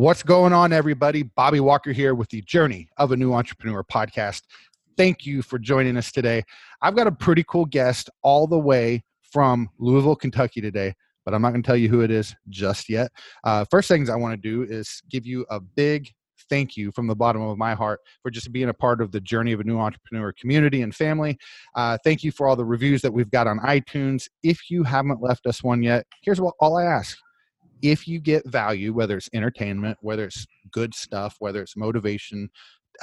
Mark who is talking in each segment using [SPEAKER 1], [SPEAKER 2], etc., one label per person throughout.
[SPEAKER 1] What's going on, everybody? Bobby Walker here with the Journey of a New Entrepreneur podcast. Thank you for joining us today. I've got a pretty cool guest all the way from Louisville, Kentucky today, but I'm not going to tell you who it is just yet. Uh, first things I want to do is give you a big thank you from the bottom of my heart for just being a part of the journey of a new entrepreneur community and family. Uh, thank you for all the reviews that we've got on iTunes. If you haven't left us one yet, here's what all I ask if you get value, whether it's entertainment, whether it's good stuff, whether it's motivation,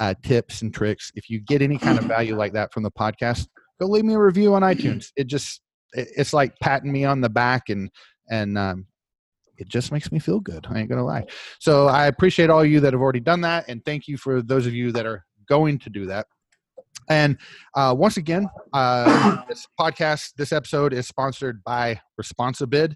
[SPEAKER 1] uh, tips and tricks, if you get any kind of value like that from the podcast, go leave me a review on iTunes. It just it's like patting me on the back and and um, it just makes me feel good. I ain't gonna lie. So I appreciate all you that have already done that, and thank you for those of you that are going to do that. And uh, once again, uh, this podcast, this episode is sponsored by Responsibid.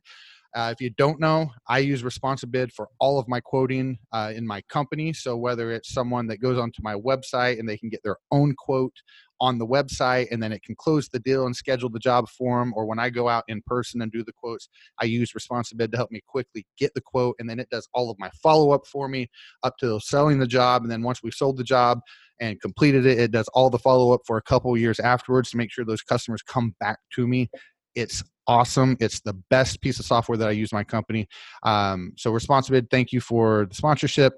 [SPEAKER 1] Uh, if you don't know, I use Responsibid for all of my quoting uh, in my company. So whether it's someone that goes onto my website and they can get their own quote on the website and then it can close the deal and schedule the job for them, or when I go out in person and do the quotes, I use Responsibid to help me quickly get the quote and then it does all of my follow up for me up to selling the job. And then once we've sold the job, and completed it. It does all the follow up for a couple years afterwards to make sure those customers come back to me. It's awesome. It's the best piece of software that I use my company. Um, so, Responsibid, thank you for the sponsorship.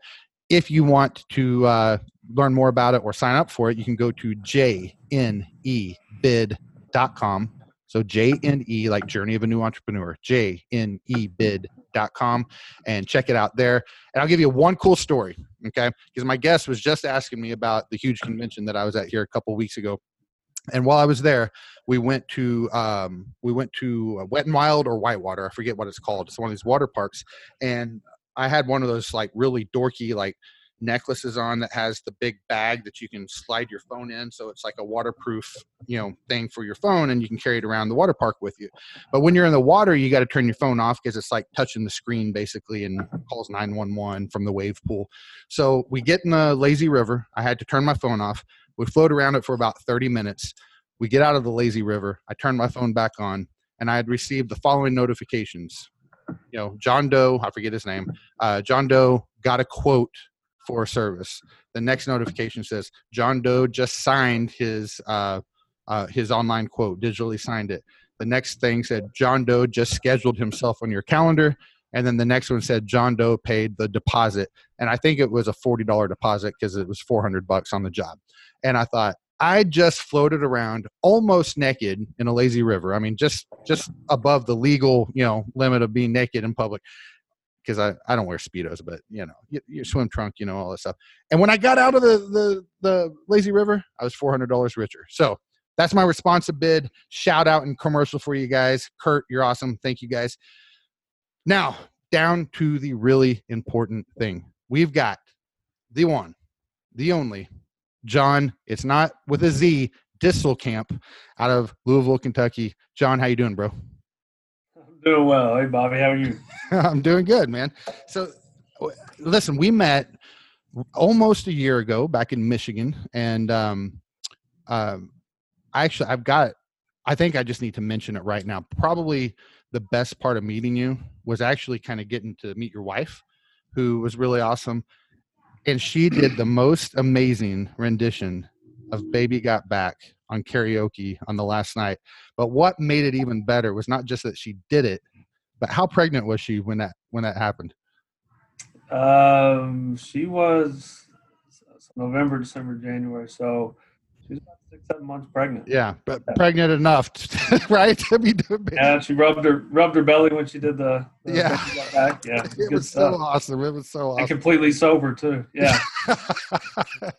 [SPEAKER 1] If you want to uh, learn more about it or sign up for it, you can go to jnebid.com. So J-N-E, like Journey of a New Entrepreneur, J-N-E-bid.com, and check it out there. And I'll give you one cool story, okay? Because my guest was just asking me about the huge convention that I was at here a couple weeks ago and while I was there, we went to um, we went to Wet and Wild or Whitewater. I forget what it's called. It's one of these water parks, and I had one of those like really dorky like necklaces on that has the big bag that you can slide your phone in so it's like a waterproof you know thing for your phone and you can carry it around the water park with you but when you're in the water you got to turn your phone off because it's like touching the screen basically and calls 911 from the wave pool so we get in the lazy river i had to turn my phone off we float around it for about 30 minutes. We get out of the lazy river. I turn my phone back on, and I had received the following notifications. You know, John Doe, I forget his name. Uh, John Doe got a quote for service. The next notification says John Doe just signed his uh, uh, his online quote, digitally signed it. The next thing said John Doe just scheduled himself on your calendar and then the next one said John Doe paid the deposit, and I think it was a forty dollar deposit because it was four hundred bucks on the job. And I thought I just floated around almost naked in a lazy river. I mean, just just above the legal you know limit of being naked in public because I, I don't wear speedos, but you know, your swim trunk, you know, all that stuff. And when I got out of the the, the lazy river, I was four hundred dollars richer. So that's my Responsibid. Shout out and commercial for you guys. Kurt, you're awesome. Thank you guys. Now, down to the really important thing. We've got the one, the only, John. It's not with a Z, Distelkamp out of Louisville, Kentucky. John, how you doing, bro?
[SPEAKER 2] I'm doing well. Hey, Bobby, how are you?
[SPEAKER 1] I'm doing good, man. So, listen, we met almost a year ago back in Michigan, and um, um, I actually I've got. I think I just need to mention it right now. Probably the best part of meeting you was actually kind of getting to meet your wife, who was really awesome. And she did the most amazing rendition of Baby Got Back on karaoke on the last night. But what made it even better was not just that she did it, but how pregnant was she when that when that happened?
[SPEAKER 2] Um, she was November, December, January. So she's about six, seven months pregnant.
[SPEAKER 1] Yeah, but yeah. pregnant enough, right? to
[SPEAKER 2] be doing yeah, she rubbed her rubbed her belly when she did the, the
[SPEAKER 1] yeah,
[SPEAKER 2] yeah.
[SPEAKER 1] It was stuff. so awesome. It was so awesome.
[SPEAKER 2] And completely sober too. Yeah,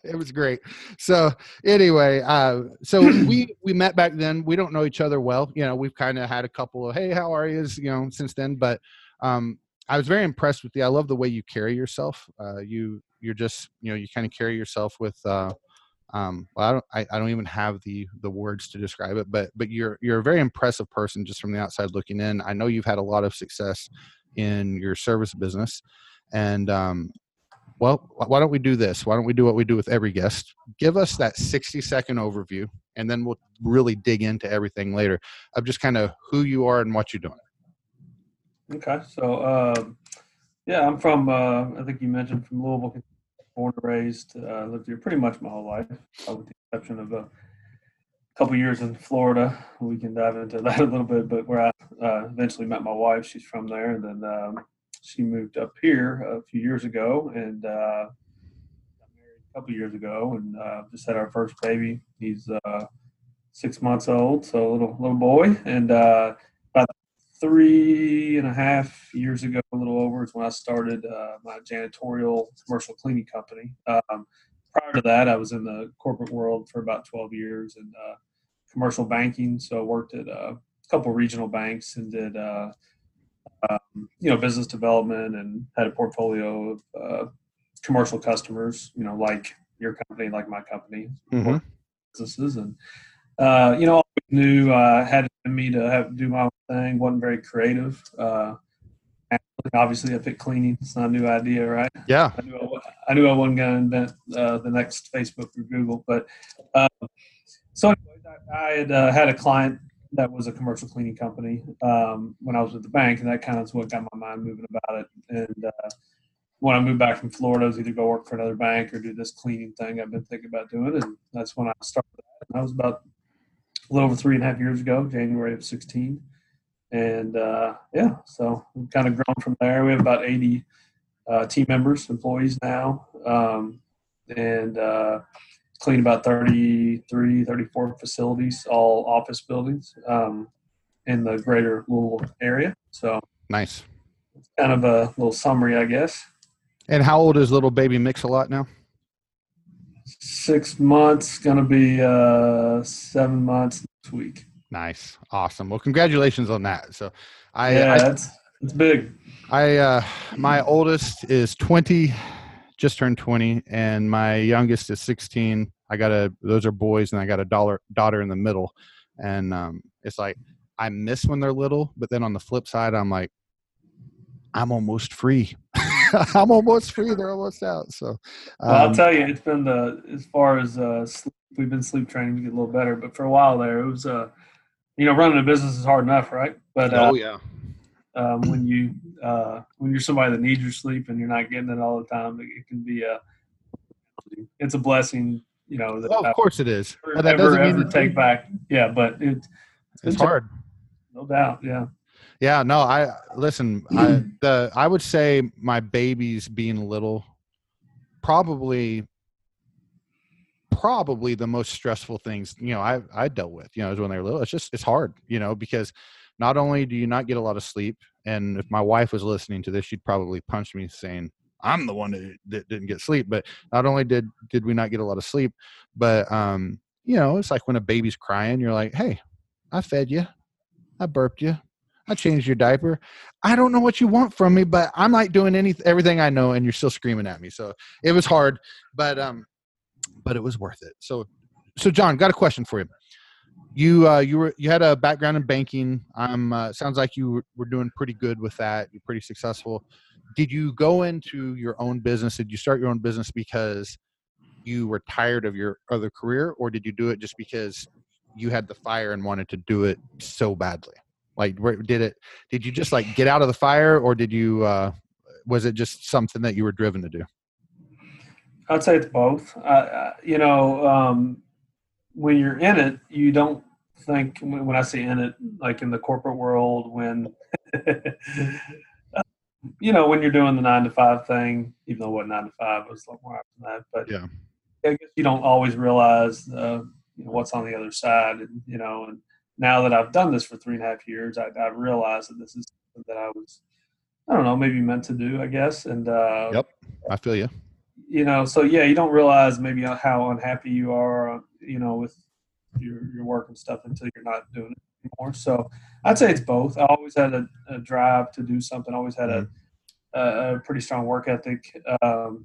[SPEAKER 1] it was great. So anyway, uh, so we we met back then. We don't know each other well. You know, we've kind of had a couple of hey, how are you? You know, since then, but um, I was very impressed with you. I love the way you carry yourself. Uh, you you're just you know you kind of carry yourself with. Uh, um, well, I don't, I, I, don't even have the the words to describe it, but but you're you're a very impressive person just from the outside looking in. I know you've had a lot of success in your service business, and um, well, why don't we do this? Why don't we do what we do with every guest? Give us that 60 second overview, and then we'll really dig into everything later of just kind of who you are and what you're doing.
[SPEAKER 2] Okay, so uh, Yeah, I'm from. Uh, I think you mentioned from Louisville, born and raised. Uh, lived here pretty much my whole life, with the exception of a couple years in Florida. We can dive into that a little bit, but where I uh, eventually met my wife, she's from there, and then um, she moved up here a few years ago, and uh, married a couple years ago, and uh, just had our first baby. He's uh, six months old, so a little little boy, and uh, three and a half years ago, a little over, is when I started uh, my janitorial commercial cleaning company. Um, prior to that, I was in the corporate world for about 12 years and uh, commercial banking. So I worked at uh, a couple regional banks and did, uh, um, you know, business development and had a portfolio of uh, commercial customers, you know, like your company, like my company,
[SPEAKER 1] Mhm.
[SPEAKER 2] businesses. And, uh, you know, knew uh, had me to have do my own thing, wasn't very creative. Uh, obviously, I picked cleaning. It's not a new idea, right?
[SPEAKER 1] Yeah.
[SPEAKER 2] I knew I, I knew I wasn't going to invent uh, the next Facebook or Google, but uh, so anyways, I, I had uh, had a client that was a commercial cleaning company um, when I was with the bank, and that kind of is what got my mind moving about it. And uh, when I moved back from Florida, I was either go work for another bank or do this cleaning thing I've been thinking about doing, and that's when I started. That. And that was about a little over three and a half years ago, January of sixteen. And uh, yeah, so we've kind of grown from there. We have about 80 uh, team members, employees now, um, and uh, clean about 33, 34 facilities, all office buildings um, in the greater Louisville area. So
[SPEAKER 1] Nice.
[SPEAKER 2] kind of a little summary, I guess.
[SPEAKER 1] And how old is little baby Mix a lot now?
[SPEAKER 2] Six months, going to be uh, seven months next week.
[SPEAKER 1] Nice. Awesome. Well, congratulations on that. So I,
[SPEAKER 2] yeah,
[SPEAKER 1] I
[SPEAKER 2] that's it's big.
[SPEAKER 1] I uh my oldest is 20 just turned 20 and my youngest is 16. I got a those are boys and I got a dollar daughter in the middle and um it's like I miss when they're little but then on the flip side I'm like I'm almost free. I'm almost free. They're almost out. So
[SPEAKER 2] Well, I'll
[SPEAKER 1] um,
[SPEAKER 2] tell you, it's been the as far as uh, sleep, we've been sleep training to get a little better, but for a while there, it was uh, you know, running a business is hard enough, right? But uh,
[SPEAKER 1] oh yeah.
[SPEAKER 2] um, when you uh, when you're somebody that needs your sleep and you're not getting it all the time, it, it can be a it's a blessing, you know. That
[SPEAKER 1] Oh, of course it is.
[SPEAKER 2] never,
[SPEAKER 1] But that
[SPEAKER 2] ever,
[SPEAKER 1] doesn't mean
[SPEAKER 2] ever take back. Yeah, but it,
[SPEAKER 1] it's hard.
[SPEAKER 2] no doubt. Yeah,
[SPEAKER 1] Yeah, no, I listen. I the I would say my babies being little, probably, probably the most stressful things you know I I dealt with. You know, is when they were little. It's just it's hard, you know, because not only do you not get a lot of sleep, and if my wife was listening to this, she'd probably punch me saying I'm the one that, that didn't get sleep. But not only did did we not get a lot of sleep, but um, you know, it's like when a baby's crying, you're like, hey, I fed you, I burped you, I changed your diaper. I don't know what you want from me, but I'm like doing any everything I know, and you're still screaming at me. So it was hard, but um, but it was worth it. So, so John, got a question for you. You uh, you were you had a background in banking. Um, uh, sounds like you were, were doing pretty good with that. You're pretty successful. Did you go into your own business? Did you start your own business because you were tired of your other career, or did you do it just because you had the fire and wanted to do it so badly? Like where did it did you just like get out of the fire or did you uh was it just something that you were driven to do
[SPEAKER 2] I'd say it's both. Uh, you know, um, when you're in it, you don't think. When I say in it, like in the corporate world, when you know when you're doing the nine to five thing, even though what nine to five was a lot more after that, but
[SPEAKER 1] Yeah.
[SPEAKER 2] I guess you don't always realize uh, you know, what's on the other side, and you know. And now that I've done this for three and a half years, I, I realize that this is something that I was, I don't know, maybe meant to do, I guess, and uh,
[SPEAKER 1] Yep. i feel you
[SPEAKER 2] you know so yeah you don't realize maybe how unhappy you are you know with your your work and stuff until you're not doing it anymore. So i'd say it's both. I always had a, a drive to do something. I always had a, a, a pretty strong work ethic um,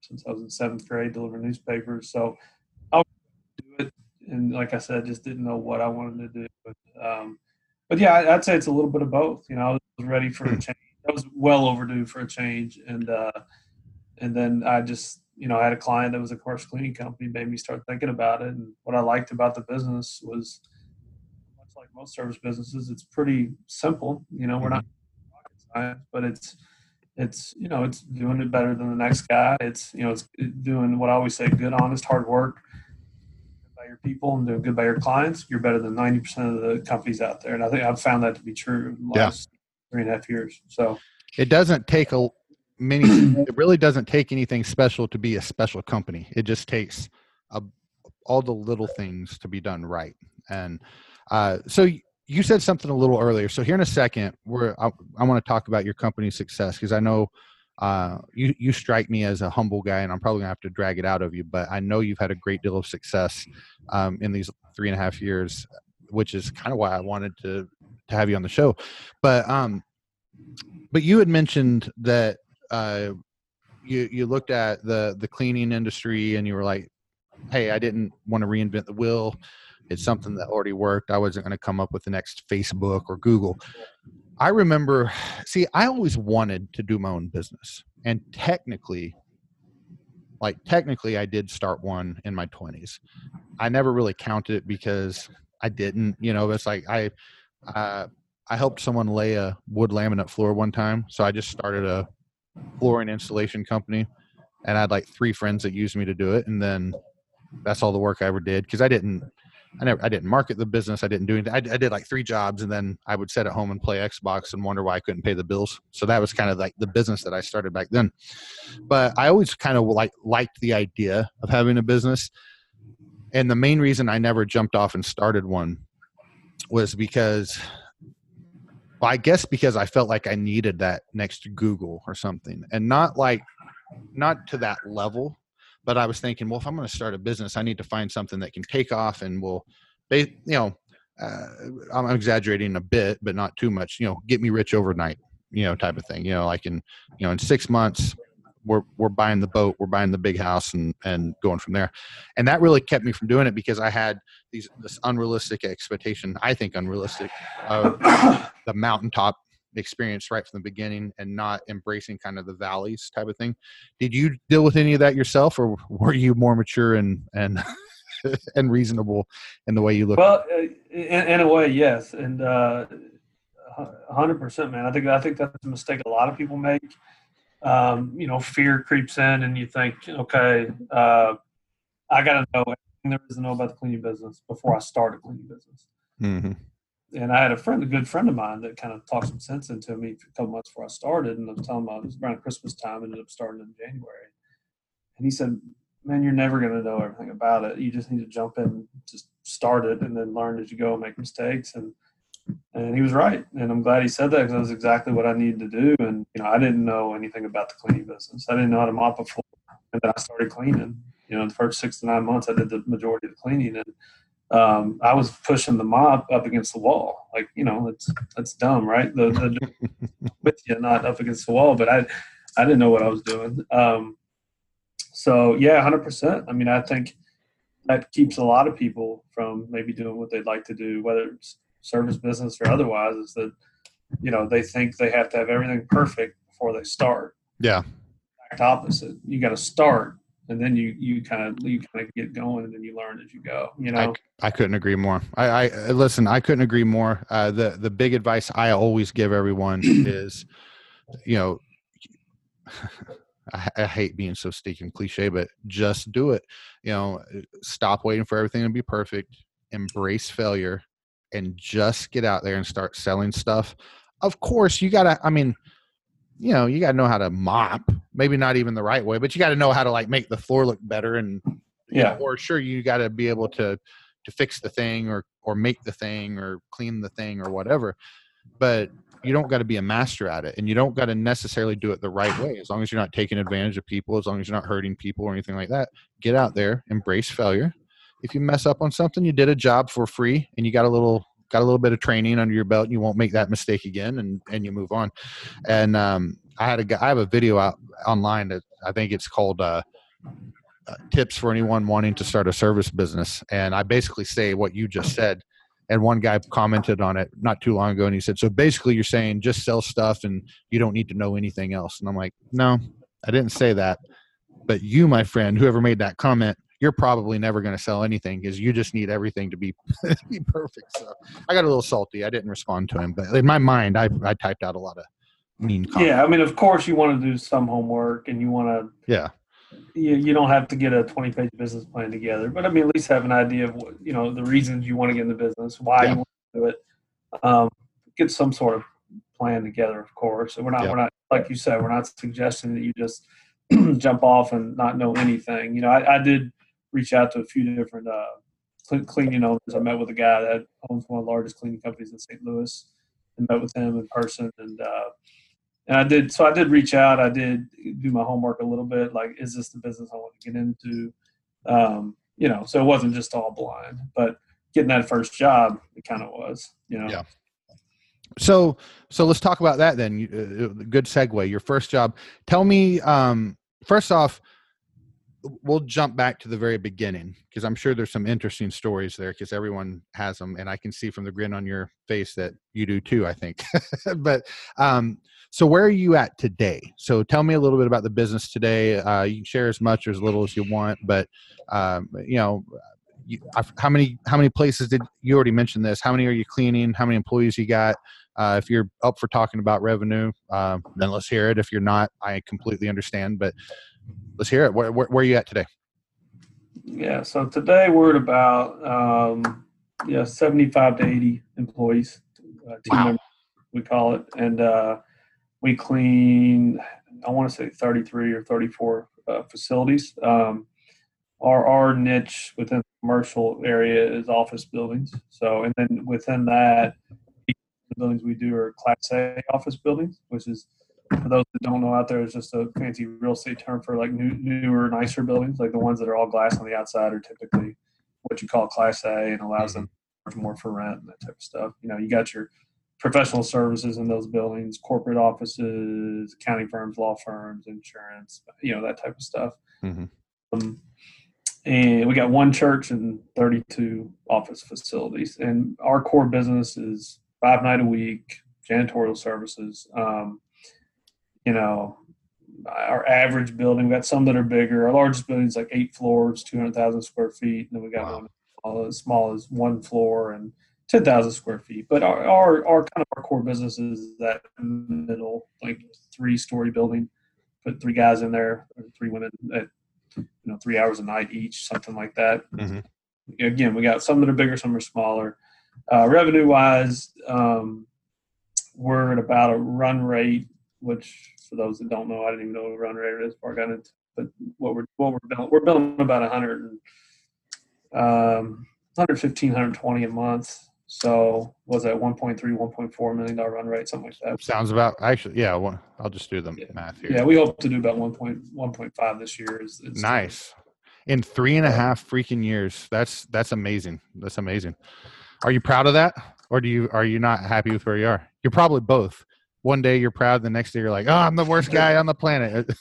[SPEAKER 2] since i was in seventh grade delivering newspapers. So i would do it and like i said I just didn't know what i wanted to do but um, but yeah i'd say it's a little bit of both you know i was ready for a
[SPEAKER 1] Hmm.
[SPEAKER 2] change i was well overdue for a change and uh and then I just, you know, I had a client that was a commercial cleaning company, made me start thinking about it. And what I liked about the business was, much like most service businesses, it's pretty simple. You know, we're not rocket science, but it's it's you know it's doing it better than the next guy. It's you know it's doing what I always say: good, honest, hard work your people and doing good by your clients. You're better than ninety percent of the companies out there, and I think I've found that to be true in the last yeah. three and a half years. So
[SPEAKER 1] it doesn't take a many. it really doesn't take anything special to be a special company. It just takes a, all the little things to be done right. And uh, so you said something a little earlier. So here in a second, we're I, I want to talk about your company's success because I know uh, you you strike me as a humble guy, and I'm probably gonna have to drag it out of you. But I know you've had a great deal of success um, in these three and a half years, which is kind of why I wanted to to have you on the show. But um, but you had mentioned that uh, you you looked at the the cleaning industry and you were like, hey, I didn't want to reinvent the wheel. It's something that already worked. I wasn't going to come up with the next Facebook or Google. I remember, see, I always wanted to do my own business. And technically, like technically, I did start one in my 20s. I never really counted it because I didn't, you know, it's like I, uh, I helped someone lay a wood laminate floor one time. So I just started a flooring installation company and I had like three friends that used me to do it. And then that's all the work I ever did because I didn't I never I didn't market the business. I didn't do anything. I, I, did like three jobs and then I would sit at home and play Xbox and wonder why I couldn't pay the bills. So that was kind of like the business that I started back then. But I always kind of like liked the idea of having a business. And the main reason I never jumped off and started one was because well, I guess because I felt like I needed that next Google or something. And not like not to that level, but I was thinking, well, if I'm going to start a business, I need to find something that can take off and will, you know, uh, I'm exaggerating a bit, but not too much. You know, get me rich overnight, you know, type of thing. You know, like in, you know, in six months, we're we're buying the boat, we're buying the big house, and and going from there. And that really kept me from doing it because I had these this unrealistic expectation. I think unrealistic of the mountaintop experience right from the beginning and not embracing kind of the valleys type of thing. Did you deal with any of that yourself, or were you more mature and and and reasonable in the way you look?
[SPEAKER 2] Well, uh, in, in, a way, yes, and uh, hundred percent, man. I think I think that's a mistake a lot of people make. Um, you know, fear creeps in, and you think, okay, uh, I got to know everything there is to know about the cleaning business before I start a cleaning business. Mm-hmm and I had a friend, a good friend of mine, that kind of talked some sense into me a couple months before I started. And I'm telling him it was around Christmas time, ended up starting in January. And he said, "Man, you're never going to know everything about it. You just need to jump in, just start it, and then learn as you go, and make mistakes." And and he was right. And I'm glad he said that because that was exactly what I needed to do. And you know, I didn't know anything about the cleaning business. I didn't know how to mop a floor, and then I started cleaning. You know, the first six to nine months, I did the majority of the cleaning, and um, I was pushing the mop up against the wall. Like, you know, it's that's dumb, right? The, the with you, not up against the wall. But I, I didn't know what I was doing. Um, so yeah, hundred percent. I mean, I think that keeps a lot of people from maybe doing what they'd like to do, whether it's service business or otherwise. Is that you know they think they have to have everything perfect before they start.
[SPEAKER 1] Yeah.
[SPEAKER 2] Opposite. You got to start and then you you kind of you kind of get going and then you learn as you go you know?
[SPEAKER 1] i, I couldn't agree more. I, I listen i couldn't agree more. Uh, the the big advice i always give everyone is you know I, I, hate being so stinking cliche but just do it. You know stop waiting for everything to be perfect embrace failure and just get out there and start selling stuff. Of course you gotta i mean you know you gotta know how to mop maybe not even the right way, but you got to know how to like make the floor look better and yeah, know, or sure you got to be able to to fix the thing or or make the thing or clean the thing or whatever. But you don't got to be a master at it and you don't got to necessarily do it the right way as long as you're not taking advantage of people as long as you're not hurting people or anything like that get out there embrace failure if you mess up on something you did a job for free and you got a little got a little bit of training under your belt and you won't make that mistake again and and you move on and um I had a I have a video out online that I think it's called uh, uh, tips for anyone wanting to start a service business, and I basically say what you just said. And one guy commented on it not too long ago, and he said, "So basically, you're saying just sell stuff, and you don't need to know anything else." And I'm like, "No, I didn't say that." But you, my friend, whoever made that comment, you're probably never going to sell anything because you just need everything to be be perfect. So I got a little salty. I didn't respond to him, but in my mind, I I typed out a lot of mean
[SPEAKER 2] yeah i mean of course you want to do some homework and you want to
[SPEAKER 1] yeah
[SPEAKER 2] you, you don't have to get a 20 page business plan together but i mean at least have an idea of what you know the reasons you want to get in the business why
[SPEAKER 1] Yeah.
[SPEAKER 2] you want to do it um, get some sort of plan together of course and we're not
[SPEAKER 1] Yeah.
[SPEAKER 2] we're not like you said we're not suggesting that you just jump off and not know anything you know i, I did reach out to a few different uh, cleaning owners i met with a guy that owns one of the largest cleaning companies in st louis and met with him in person and uh, and I did so I did reach out. I did do my homework a little bit. Like, is this the business I want to get into? Um, you know, so it wasn't just all blind, but getting that first job, it kind of was. You know,
[SPEAKER 1] Yeah. So, so let's talk about that then. Uh, good segue. Your first job. Tell me. Um, first off, we'll jump back to the very beginning because I'm sure there's some interesting stories there because everyone has them, and I can see from the grin on your face that you do too. I think. but um, so where are you at today? So tell me a little bit about the business today. Uh, you can share as much or as little as you want, but um, you know. You, how many how many places did you already mentioned this? How many are you cleaning? How many employees you got? Uh, if you're up for talking about revenue, um, then let's hear it. If you're not, I completely understand. But let's hear it. Where, where, where are you at today?
[SPEAKER 2] yeah. So today we're at about um, yeah seventy five to eighty employees, uh, team
[SPEAKER 1] Wow.
[SPEAKER 2] members we call it, and uh, we clean. I want to say thirty three or thirty four uh, facilities. Um, our our niche within the commercial area is office buildings. So, and then within that, the buildings we do are Class A office buildings, which is for those that don't know out there, it's just a fancy real estate term for like new, newer, nicer buildings. Like the ones that are all glass on the outside are typically what you call Class A, and allows them more for rent and that type of stuff. You know, you got your professional services in those buildings, corporate offices, accounting firms, law firms, insurance, you know, that type of stuff.
[SPEAKER 1] Mhm.
[SPEAKER 2] Um, and we got one church and 32 office facilities. And our core business is five night a week janitorial services. Um, you know, our average building, we got some that are bigger. Our largest building is like eight floors, 200,000 square feet. And then we got
[SPEAKER 1] Wow.
[SPEAKER 2] one small- as small as one floor and 10,000 square feet. But our, our, our kind of our core business is that middle, like three story building. Put three guys in there, or three women at you know three hours a night each, something like that.
[SPEAKER 1] Mhm.
[SPEAKER 2] Again, we got some that are bigger, some are smaller. Uh, revenue wise, um, we're at about a run rate, which for those that don't know, I didn't even know what a run rate is before I got into. But what we're what we're building, we're billing about a hundred and um, 115, 120 a month. So was that 1.3, 1.4 million dollar run rate, something like that.
[SPEAKER 1] Sounds about actually. Yeah, one, I'll just do the
[SPEAKER 2] Yeah.
[SPEAKER 1] math here.
[SPEAKER 2] Yeah, we hope to do about 1.1.5 this year. Is, is
[SPEAKER 1] nice. In three and a half freaking years. That's that's amazing. That's amazing. Are you proud of that, or do you are you not happy with where you are? You're probably both. One day you're proud, the next day you're like, oh, I'm the worst guy on the planet.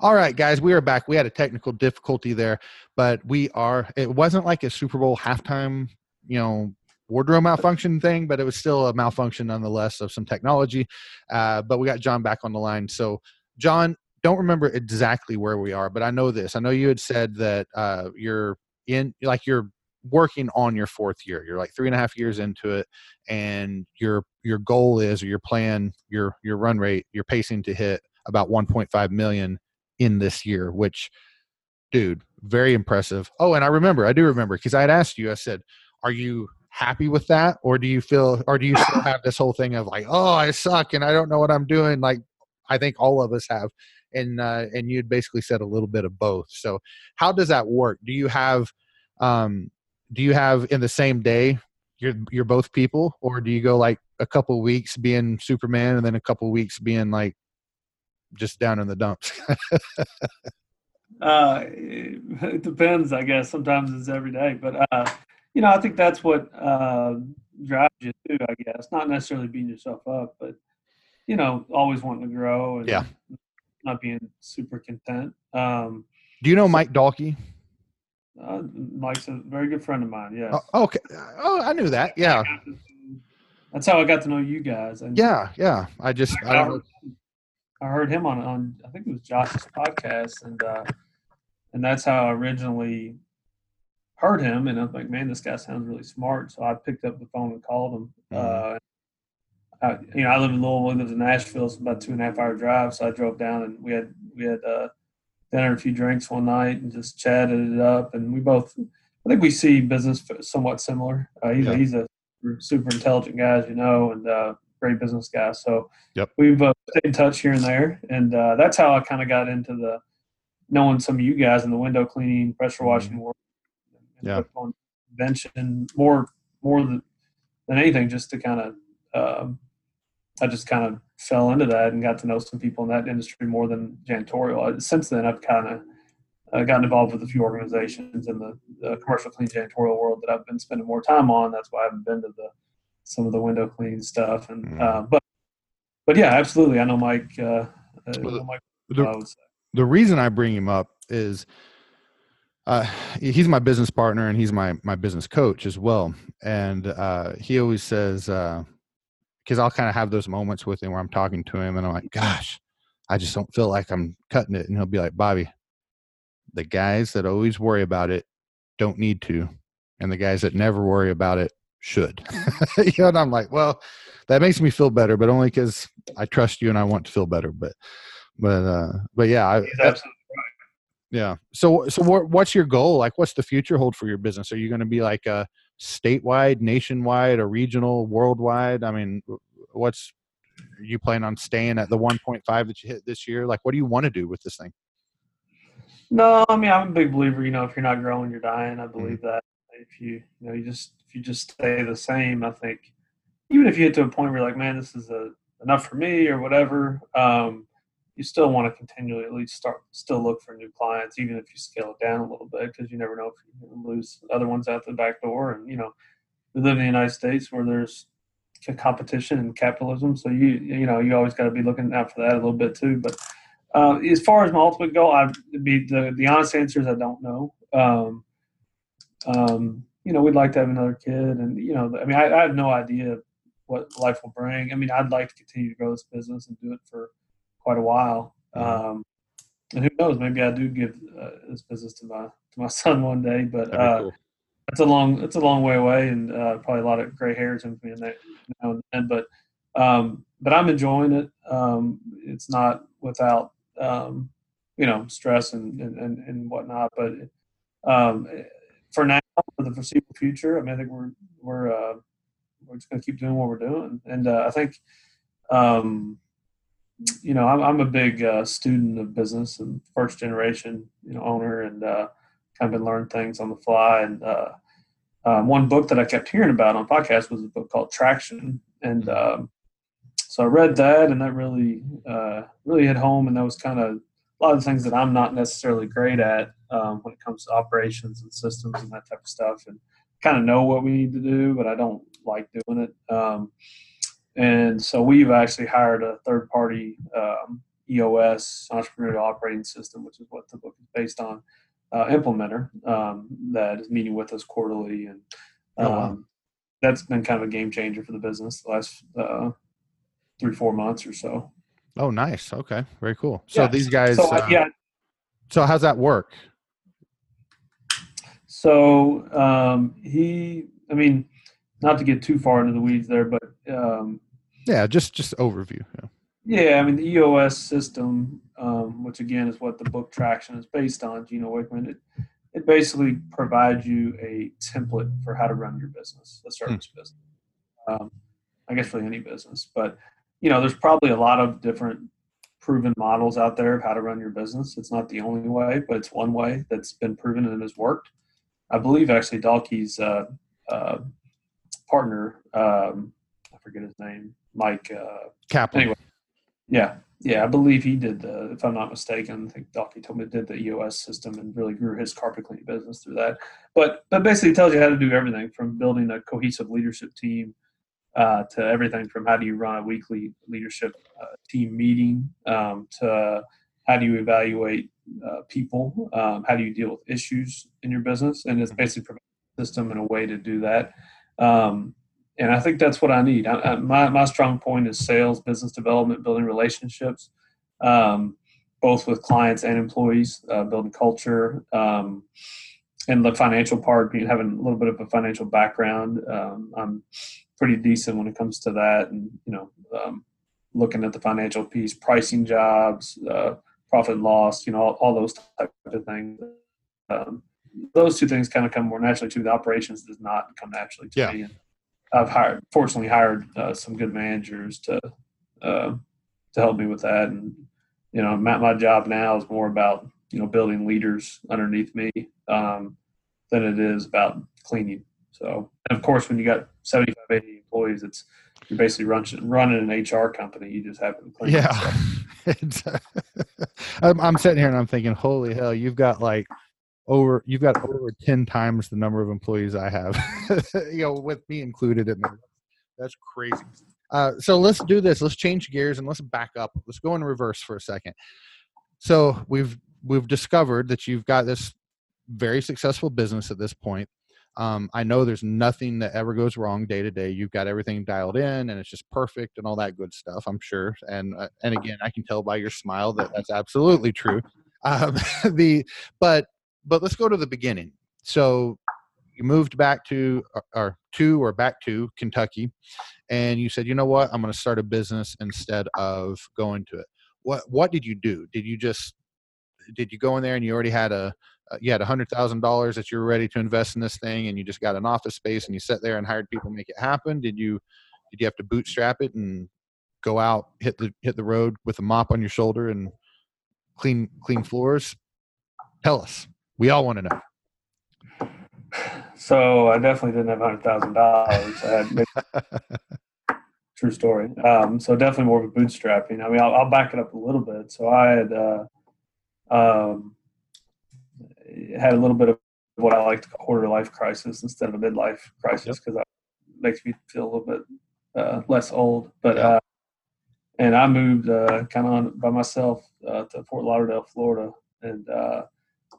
[SPEAKER 1] All right, guys, we are back. We had a technical difficulty there, but we are. It wasn't like a Super Bowl halftime, you know, wardrobe malfunction thing, but it was still a malfunction nonetheless of some technology. Uh, but we got John back on the line. So, John, don't remember exactly where we are, but I know this. I know you had said that uh, you're in, like you're working on your fourth year. You're like three and a half years into it, and your your goal is, or your plan, your your run rate, you're pacing to hit about 1.5 million in this year. Which, dude, very impressive. Oh, and I remember, I do remember, because I had asked you. I said, "Are you happy with that, or do you feel, or do you still have this whole thing of like, oh, I suck and I don't know what I'm doing?" Like, I think all of us have and uh, and you'd basically said a little bit of both. So how does that work? Do you have um, do you have in the same day you're you're both people, or do you go like a couple weeks being Superman and then a couple weeks being like just down in the dumps?
[SPEAKER 2] Uh, it depends, I guess. Sometimes it's every day, but uh, you know, I think that's what uh, drives you too. I guess not necessarily beating yourself up, but you know, always wanting to grow and
[SPEAKER 1] Yeah.
[SPEAKER 2] not being super content. Um,
[SPEAKER 1] do you know Mike Dalkey?
[SPEAKER 2] Uh, Mike's a very good friend of mine. Yeah.
[SPEAKER 1] Oh, okay. Oh, I knew that. Yeah,
[SPEAKER 2] That's how I got to know you guys. And
[SPEAKER 1] yeah, yeah. I just I
[SPEAKER 2] I heard, I heard him on on I think it was Josh's podcast, and uh, and that's how I originally heard him. And I was like, man, this guy sounds really smart. So I picked up the phone and called him. Uh, I, you know, I live in Louisville, live in Nashville. It's about two and a half hour drive. So I drove down and we had, we had, uh, dinner, a few drinks one night and just chatted it up. And we both, I think we see business somewhat similar. Uh, he's,
[SPEAKER 1] Yeah.
[SPEAKER 2] a, he's a super intelligent guy, as you know, and, uh, great business guy. So
[SPEAKER 1] Yep.
[SPEAKER 2] we've uh, stayed in touch here and there. And, uh, that's how I kind of got into the, knowing some of you guys in the window cleaning, pressure washing world. and
[SPEAKER 1] Yeah.
[SPEAKER 2] On convention more, more than, than anything, just to kind of, um, I just kind of fell into that and got to know some people in that industry more than janitorial. Since then, I've kind of uh, gotten involved with a few organizations in the, the commercial clean janitorial world that I've been spending more time on. That's why I haven't been to the some of the window clean stuff. And
[SPEAKER 1] Mm.
[SPEAKER 2] uh, but but yeah, absolutely. I know Mike. Uh, uh, I know Mike.
[SPEAKER 1] the-
[SPEAKER 2] I would say.
[SPEAKER 1] the reason I bring him up is uh, he's my business partner and he's my my business coach as well. And uh, he always says because I'll kind of have those moments with him where I'm talking to him and I'm like, "Gosh, I just don't feel like I'm cutting it," and he'll be like, "Bobby, the guys that always worry about it don't need to, and the guys that never worry about it should." you know, and I'm like, "Well." That makes me feel better, but only because I trust you and I want to feel better. But, but, uh, but yeah, I, yeah. So so what what's your goal? Like what's the future hold for your business? Are you going to be like a statewide, nationwide, a regional, worldwide? I mean, what's you plan on staying at the 1.5 that you hit this year? Like what do you want to do with this thing?
[SPEAKER 2] No, I mean I'm a big believer. You know, if you're not growing, you're dying.
[SPEAKER 1] Mm-hmm.
[SPEAKER 2] I believe that. If you, you know, you just if you just stay the same, I think even if you get to a point where you're like, man, this is a, enough for me or whatever, um, you still want to continually at least start still look for new clients, even if you scale it down a little bit, because you never know if you lose other ones out the back door. And you know, we live in the United States where there's competition and capitalism, so you you know you always got to be looking out for that a little bit too. But uh, as far as my ultimate goal, I'd be the the honest answer is I don't know. Um, um, you know, we'd like to have another kid, and you know, I mean, I, I have no idea what life will bring. I mean, I'd like to continue to grow this business and do it for quite a while. Um, and who knows? Maybe I do give uh, this business to my to my son one day. But uh,
[SPEAKER 1] cool.
[SPEAKER 2] it's a long it's a long way away, and uh, probably a lot of gray hairs in me in that now and then. But um, but I'm enjoying it. Um, it's not without um, you know stress and and, and, whatnot. But um, for now, for the foreseeable future, I mean, I think we're we're uh, we're just going to keep doing what we're doing, and uh, I think. Um, you know, I'm, I'm a big uh, student of business and first generation, you know, owner, and uh, kind of been learning things on the fly. And uh, um, one book that I kept hearing about on podcast was a book called Traction, and um, so I read that, and that really, uh, really hit home. And that was kind of a lot of the things that I'm not necessarily great at um, when it comes to operations and systems and that type of stuff, and kind of know what we need to do, but I don't like doing it. Um, and so we've actually hired a third party um, EOS entrepreneurial operating system, which is what the book is based on, uh, implementer um, that is meeting with us quarterly, and um,
[SPEAKER 1] Oh, wow.
[SPEAKER 2] that's been kind of a game changer for the business the last uh, three four months or so.
[SPEAKER 1] Oh, nice. Okay. Very cool. So
[SPEAKER 2] Yeah,
[SPEAKER 1] these guys
[SPEAKER 2] So
[SPEAKER 1] uh,
[SPEAKER 2] yeah,
[SPEAKER 1] so how's that work?
[SPEAKER 2] so um, he, I mean, not to get too far into the weeds there, but um,
[SPEAKER 1] Yeah, just just overview. Yeah.
[SPEAKER 2] Yeah, I mean the EOS system, um, which again is what the book Traction is based on, Gino Wickman, it, it basically provides you a template for how to run your business, a service business. Um, I guess really any business, but you know, there's probably a lot of different proven models out there of how to run your business. It's not the only way, but it's one way that's been proven and has worked. I believe actually Dalkey's uh, uh, partner, um, I forget his name, Mike. Uh,
[SPEAKER 1] Kaplan.
[SPEAKER 2] Anyway. Yeah, yeah, I believe he did the. If I'm not mistaken, I think Dalkey told me did the EOS system and really grew his carpet cleaning business through that. But but basically tells you how to do everything from building a cohesive leadership team uh, to everything from how do you run a weekly leadership uh, team meeting um, to how do you evaluate uh, people, um, how do you deal with issues in your business, and it's basically providing a system and a way to do that. Um, and I think that's what I need. I, I, my my strong point is sales, business development, building relationships, um, both with clients and employees, uh, building culture, um, and the financial part. Being having a little bit of a financial background, um, I'm pretty decent when it comes to that, and you know, um, looking at the financial piece, pricing jobs, uh, profit loss, you know, all, all those type of things. Um, those two things kind of come more naturally to me. the operations does not come naturally to
[SPEAKER 1] Yeah.
[SPEAKER 2] me. And I've hired, fortunately, hired uh, some good managers to uh, to help me with that. And you know, my, my job now is more about you know building leaders underneath me um, than it is about cleaning. So, and of course, when you got 75, 80 employees, it's you're basically running running an HR company. You just happen to clean.
[SPEAKER 1] Yeah. I'm, I'm sitting here and I'm thinking, holy hell, you've got like over, you've got over 10 times the number of employees I have, you know, with me included in there. That's crazy. Uh, so let's do this. Let's change gears and let's back up. Let's go in reverse for a second. So we've, we've discovered that you've got this very successful business at this point. Um, I know there's nothing that ever goes wrong day to day. You've got everything dialed in, and it's just perfect and all that good stuff. I'm sure. And uh, and again, I can tell by your smile that that's absolutely true. Um, the but but let's go to the beginning. So you moved back to or, or to or back to Kentucky, and you said, you know what, I'm going to start a business instead of going to it. What what did you do? Did you just did you go in there and you already had a uh, you had a hundred thousand dollars that you were ready to invest in this thing and you just got an office space and you sat there and hired people to make it happen did you did you have to bootstrap it and go out hit the hit the road with a mop on your shoulder and clean clean floors tell us we all want to know
[SPEAKER 2] so I definitely didn't have hundred thousand dollars. I had maybe- true story. Um, so definitely more of a bootstrapping. I mean, I'll, I'll back it up a little bit. So I had uh, um, had a little bit of what I like to call quarter life crisis instead of a midlife crisis because that makes me feel a little bit uh, less old. But
[SPEAKER 1] Yeah.
[SPEAKER 2] uh, and I moved uh, kind of on by myself uh, to Fort Lauderdale, Florida, and uh,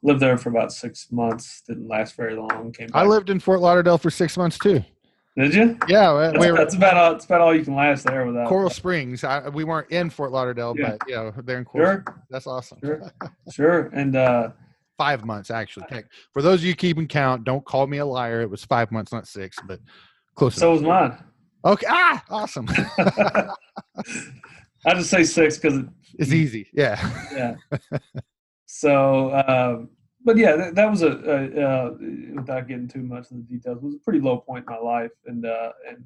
[SPEAKER 2] lived there for about six months. Didn't last very long. Came back.
[SPEAKER 1] i lived in fort lauderdale for six months too
[SPEAKER 2] Did you?
[SPEAKER 1] yeah we-
[SPEAKER 2] That's,
[SPEAKER 1] we were
[SPEAKER 2] that's about all. That's about all you can last there without.
[SPEAKER 1] coral springs I, we weren't in fort lauderdale
[SPEAKER 2] Yeah.
[SPEAKER 1] but you know they're in coral
[SPEAKER 2] Sure,
[SPEAKER 1] Springs. that's awesome
[SPEAKER 2] sure, sure. And uh,
[SPEAKER 1] five months actually for those of you keeping count don't call me a liar it was five months not six but close
[SPEAKER 2] so
[SPEAKER 1] enough.
[SPEAKER 2] was mine.
[SPEAKER 1] okay ah awesome
[SPEAKER 2] I just say six because
[SPEAKER 1] it's easy yeah
[SPEAKER 2] yeah. so, um, but yeah, that, that was a, a uh, without getting too much of the details, was a pretty low point in my life, and uh, and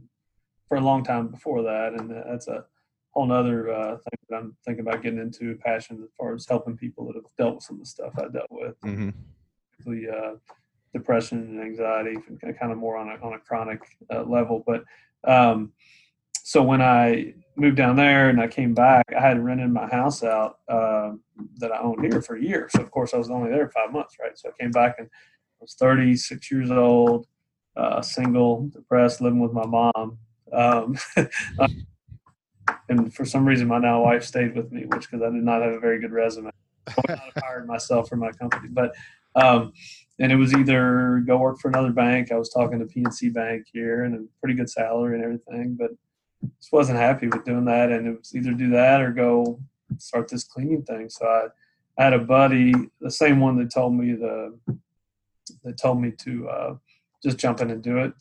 [SPEAKER 2] for a long time before that, and that's a whole nother uh, thing that I'm thinking about getting into, passion as far as helping people that have dealt with some of the stuff I dealt with, particularly uh, depression and anxiety, kind of more on a on a chronic uh, level. But um, so when I moved down there and I came back, I had rented my house out um that I owned here for a year. So of course I was only there five months, right? So I came back and I was 36 years old, uh, single, depressed, living with my mom. Um, and for some reason, my now wife stayed with me, which because I did not have a very good resume. I not hired myself for my company, but um, and it was either go work for another bank. I was talking to PNC Bank here, and a pretty good salary and everything, but just wasn't happy with doing that. And it was either do that or go start this cleaning thing. So I, I had a buddy, the same one that told me the that told me to uh, just jump in and do it.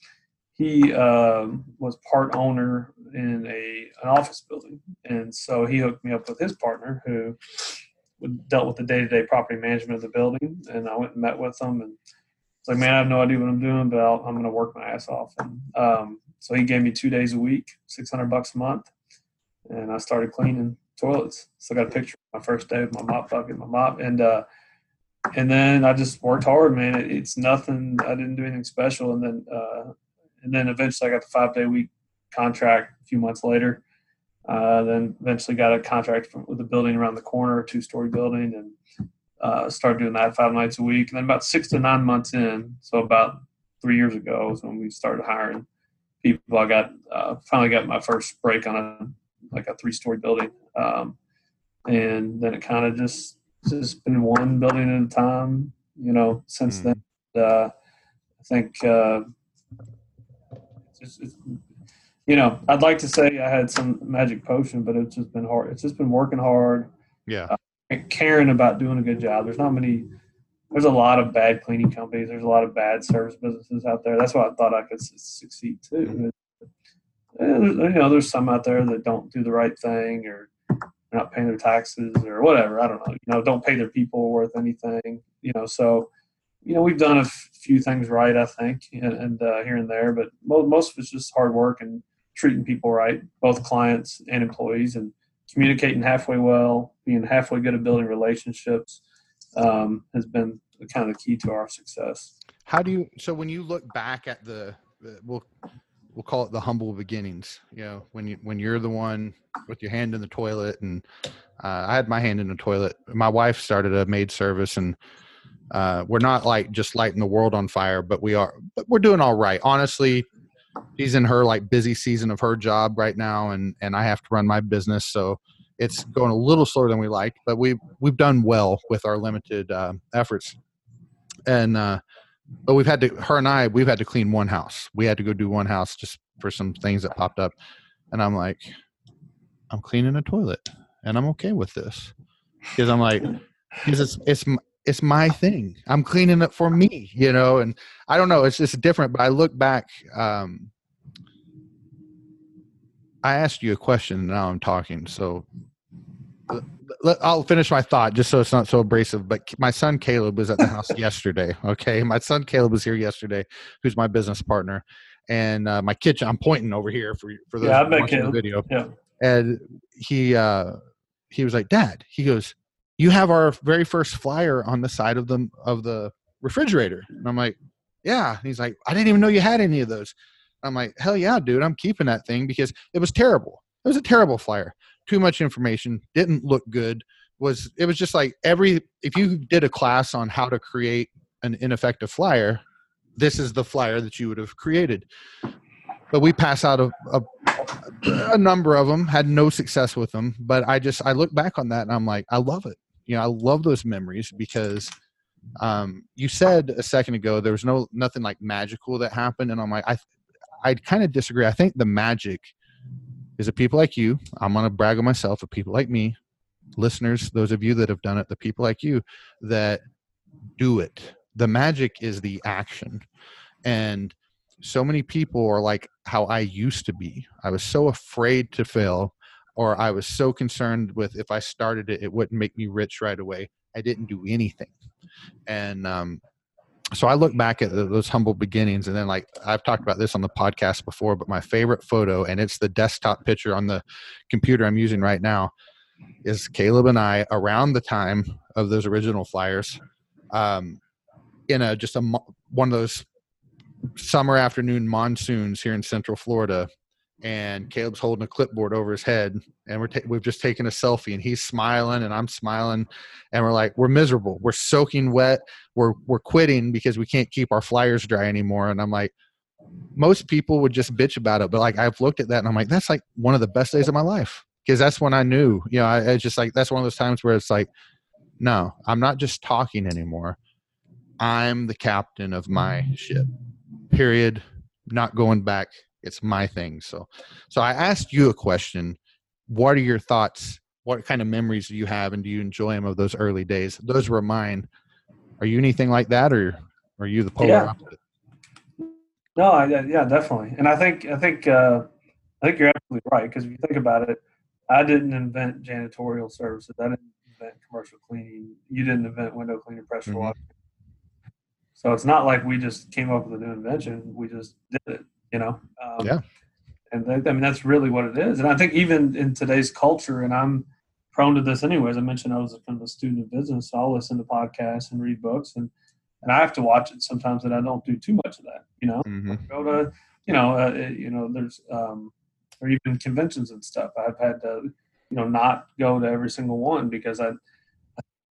[SPEAKER 2] He um, was part owner in a an office building, and so he hooked me up with his partner who dealt with the day to day property management of the building. And I went and met with them, and it's like, man, I have no idea what I'm doing, but I'll, I'm going to work my ass off. And um, so he gave me two days a week, six hundred bucks a month, and I started cleaning toilets. So I got a picture of my first day with my mop bucket, my mop, and uh, and then I just worked hard, man. It, it's nothing. I didn't do anything special, and then uh, and then eventually I got the five day week contract a few months later. Uh, then eventually got a contract from, with a building around the corner, a two story building, and uh, started doing that five nights a week. And then about six to nine months in, so about three years ago, was when we started hiring people. I got uh, finally got my first break on a like a three story building, um, and then it kind of just just been one building at a time, you know. Since then, uh, I think uh, it's it's, you know I'd like to say I had some magic potion, but it's just been hard. It's just been working hard,
[SPEAKER 1] yeah
[SPEAKER 2] and caring about doing a good job. There's not many. There's a lot of bad cleaning companies. There's a lot of bad service businesses out there. That's why I thought I could su- succeed too. And, you know, there's some out there that don't do the right thing or not paying their taxes or whatever. I don't know. You know, don't pay their people worth anything. You know, so you know we've done a f- few things right, I think, and, and uh, here and there, but most most of it's just hard work and treating people right, both clients and employees, and communicating halfway well, being halfway good at building relationships um, has been kind of the key to our success.
[SPEAKER 1] How do you? So when you look back at the, the we'll we'll call it the humble beginnings. You know, when you when you're the one with your hand in the toilet, and uh, I had my hand in the toilet. My wife started a maid service, and uh, we're not like just lighting the world on fire, but we are. But we're doing all right. Honestly, she's in her like busy season of her job right now, and and I have to run my business, so it's going a little slower than we like. But we we've done well with our limited uh, efforts, and uh, but we've had to her and I we've had to clean one house. We had to go do one house just for some things that popped up, and I'm like, I'm cleaning a toilet, and I'm okay with this because I'm like, because it's it's it's my thing. I'm cleaning it for me, you know. And I don't know, it's just different. But I look back. Um, I asked you a question, and now I'm talking. So I'll finish my thought just so it's not so abrasive. But my son Caleb was at the house yesterday. Okay, my son Caleb was here yesterday, who's my business partner, and uh, my kitchen. I'm pointing over here for for those
[SPEAKER 2] yeah,
[SPEAKER 1] watching the video.
[SPEAKER 2] Yeah,
[SPEAKER 1] and he uh, he was like, "Dad," he goes, "You have our very first flyer on the side of the of the refrigerator," and I'm like, "Yeah." And he's like, "I didn't even know you had any of those." I'm like, "Hell yeah, dude! I'm keeping that thing because it was terrible. It was a terrible flyer." too much information didn't look good was it was just like every if you did a class on how to create an ineffective flyer this is the flyer that you would have created but we pass out a, a, a number of them had no success with them but i just i look back on that and i'm like i love it you know i love those memories because um, you said a second ago there was no nothing like magical that happened and i'm like i i kind of disagree i think the magic is that people like you, I'm going to brag on myself, of people like me, listeners, those of you that have done it, the people like you that do it. The magic is the action. And so many people are like how I used to be. I was so afraid to fail, or I was so concerned with if I started it, it wouldn't make me rich right away. I didn't do anything. And um, so I look back at those humble beginnings, and then like I've talked about this on the podcast before, but my favorite photo, and it's the desktop picture on the computer I'm using right now, is Caleb and I around the time of those original flyers, um, in a just a one of those summer afternoon monsoons here in Central Florida, and Caleb's holding a clipboard over his head, and we're ta- we've just taken a selfie, and he's smiling, and I'm smiling, and we're like, we're miserable, we're soaking wet, we're we're quitting because we can't keep our flyers dry anymore, and I'm like, most people would just bitch about it, but like I've looked at that, and I'm like, that's like one of the best days of my life because that's when I knew, you know, I, I just like that's one of those times where it's like, no, I'm not just talking anymore, I'm the captain of my ship, period, not going back it's my thing. So, so I asked you a question. What are your thoughts? What kind of memories do you have, and do you enjoy them of those early days? Those were mine. Are you anything like that, or are you the polar yeah. opposite?
[SPEAKER 2] No, I, yeah, definitely. And I think I think uh, I think you're absolutely right because if you think about it, I didn't invent janitorial services. I didn't invent commercial cleaning. You didn't invent window cleaning, pressure mm-hmm. washing. So it's not like we just came up with a new invention. We just did it you know
[SPEAKER 1] um, yeah.
[SPEAKER 2] and I mean that's really what it is. And i think even in today's culture and i'm prone to this anyways i mentioned i was a kind of a student of business so i'll listen to podcasts and read books and and i have to watch it sometimes that i don't do too much of that you know? Mm-hmm. go to you know uh, you know there's um or even conventions and stuff. I've had to you know not go to every single one because i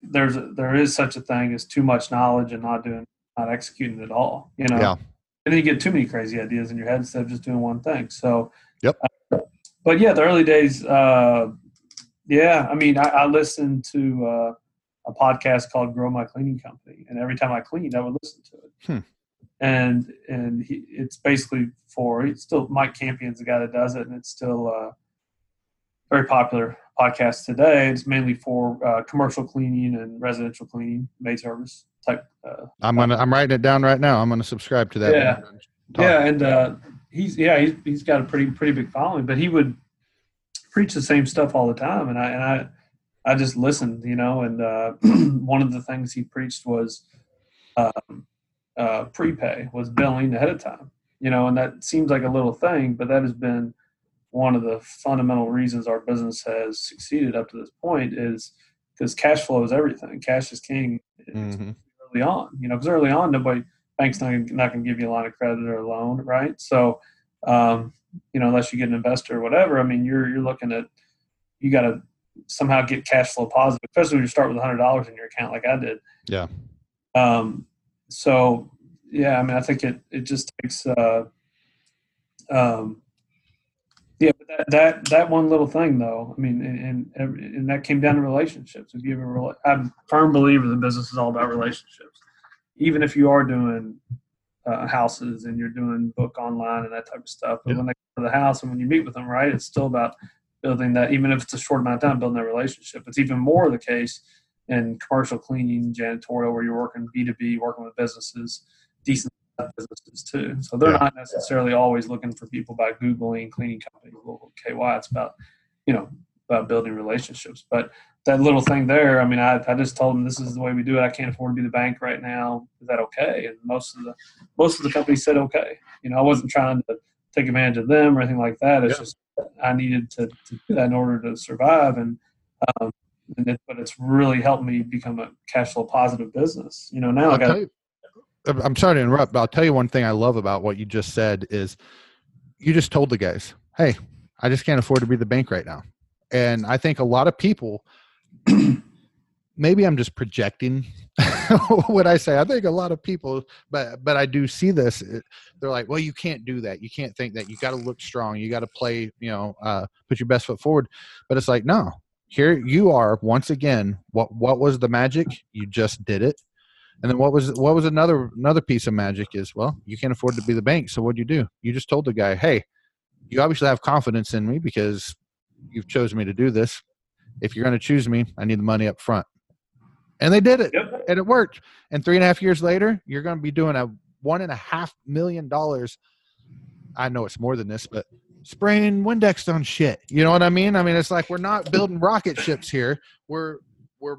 [SPEAKER 2] there's there is such a thing as too much knowledge and not doing not executing at all you know?
[SPEAKER 1] Yeah
[SPEAKER 2] and then you get too many crazy ideas in your head instead of just doing one thing. So,
[SPEAKER 1] yep.
[SPEAKER 2] Uh, but yeah, the early days, uh, yeah, I mean, I, I listened to uh, a podcast called Grow My Cleaning Company, and every time I cleaned, I would listen to it.
[SPEAKER 1] Hmm.
[SPEAKER 2] And and he, it's basically for it's still Mike Campion's the guy that does it, and it's still uh, very popular podcast today. It's mainly for uh, commercial cleaning and residential cleaning, maid service type. Uh,
[SPEAKER 1] I'm gonna I'm writing it down right now. I'm gonna subscribe to that.
[SPEAKER 2] Yeah, yeah, and uh, he's yeah he's, he's got a pretty pretty big following, but he would preach the same stuff all the time, and I and I I just listened, you know. And uh, one of the things he preached was um, uh, prepay, was billing ahead of time, you know. And that seems like a little thing, but that has been one of the fundamental reasons our business has succeeded up to this point is because cash flow is everything. Cash is king mm-hmm. Early on, you know, because early on nobody bank's not not going to give you a line of credit or a loan, right? So, um, you know, unless you get an investor or whatever, I mean, you're you're looking at you got to somehow get cash flow positive, especially when you start with hundred dollars in your account, like I did.
[SPEAKER 1] Yeah.
[SPEAKER 2] Um. So yeah, I mean, I think it it just takes. Uh, um. That, that that one little thing though, I mean, and, and and that came down to relationships. If you ever, I'm a firm believer the business is all about relationships even if you are doing uh, houses and you're doing book online and that type of stuff. But yeah. when they come to the house and when you meet with them, right, it's still about building that, even if it's a short amount of time, building that relationship. It's even more the case in commercial cleaning, janitorial, where you're working B2B, working with businesses, decent businesses too. So they're yeah. not necessarily always looking for people by Googling cleaning companies, local KY. It's about, you know, about building relationships. But that little thing there, I mean, I, I just told them this is the way we do it. I can't afford to be the bank right now. Is that okay? And most of the most of the companies said okay. You know, I wasn't trying to take advantage of them or anything like that. It's yeah. just I needed to, to do that in order to survive. And um, and it, but it's really helped me become a cash flow positive business. You know, now I'll I got.
[SPEAKER 1] I'm sorry to interrupt, but I'll tell you one thing I love about what you just said is you just told the guys, "Hey, I just can't afford to be the bank right now." And I think a lot of people maybe I'm just projecting what I say. I think a lot of people, but but I do see this. They're like, well, you can't do that. You can't think that. You got to look strong. You got to play. You know, uh, put your best foot forward. But it's like, no. Here you are once again. What what was the magic? You just did it. And then what was what was another another piece of magic is well, you can't afford to be the bank. So what do you do? You just told the guy, hey, you obviously have confidence in me because you've chosen me to do this if you're going to choose me, I need the money up front. And they did it, yep. and it worked. And three and a half years later, you're going to be doing a one and a half million dollars. I know it's more than this, but spraying Windex on shit. You know what I mean? I mean, it's like we're not building rocket ships here. We're we're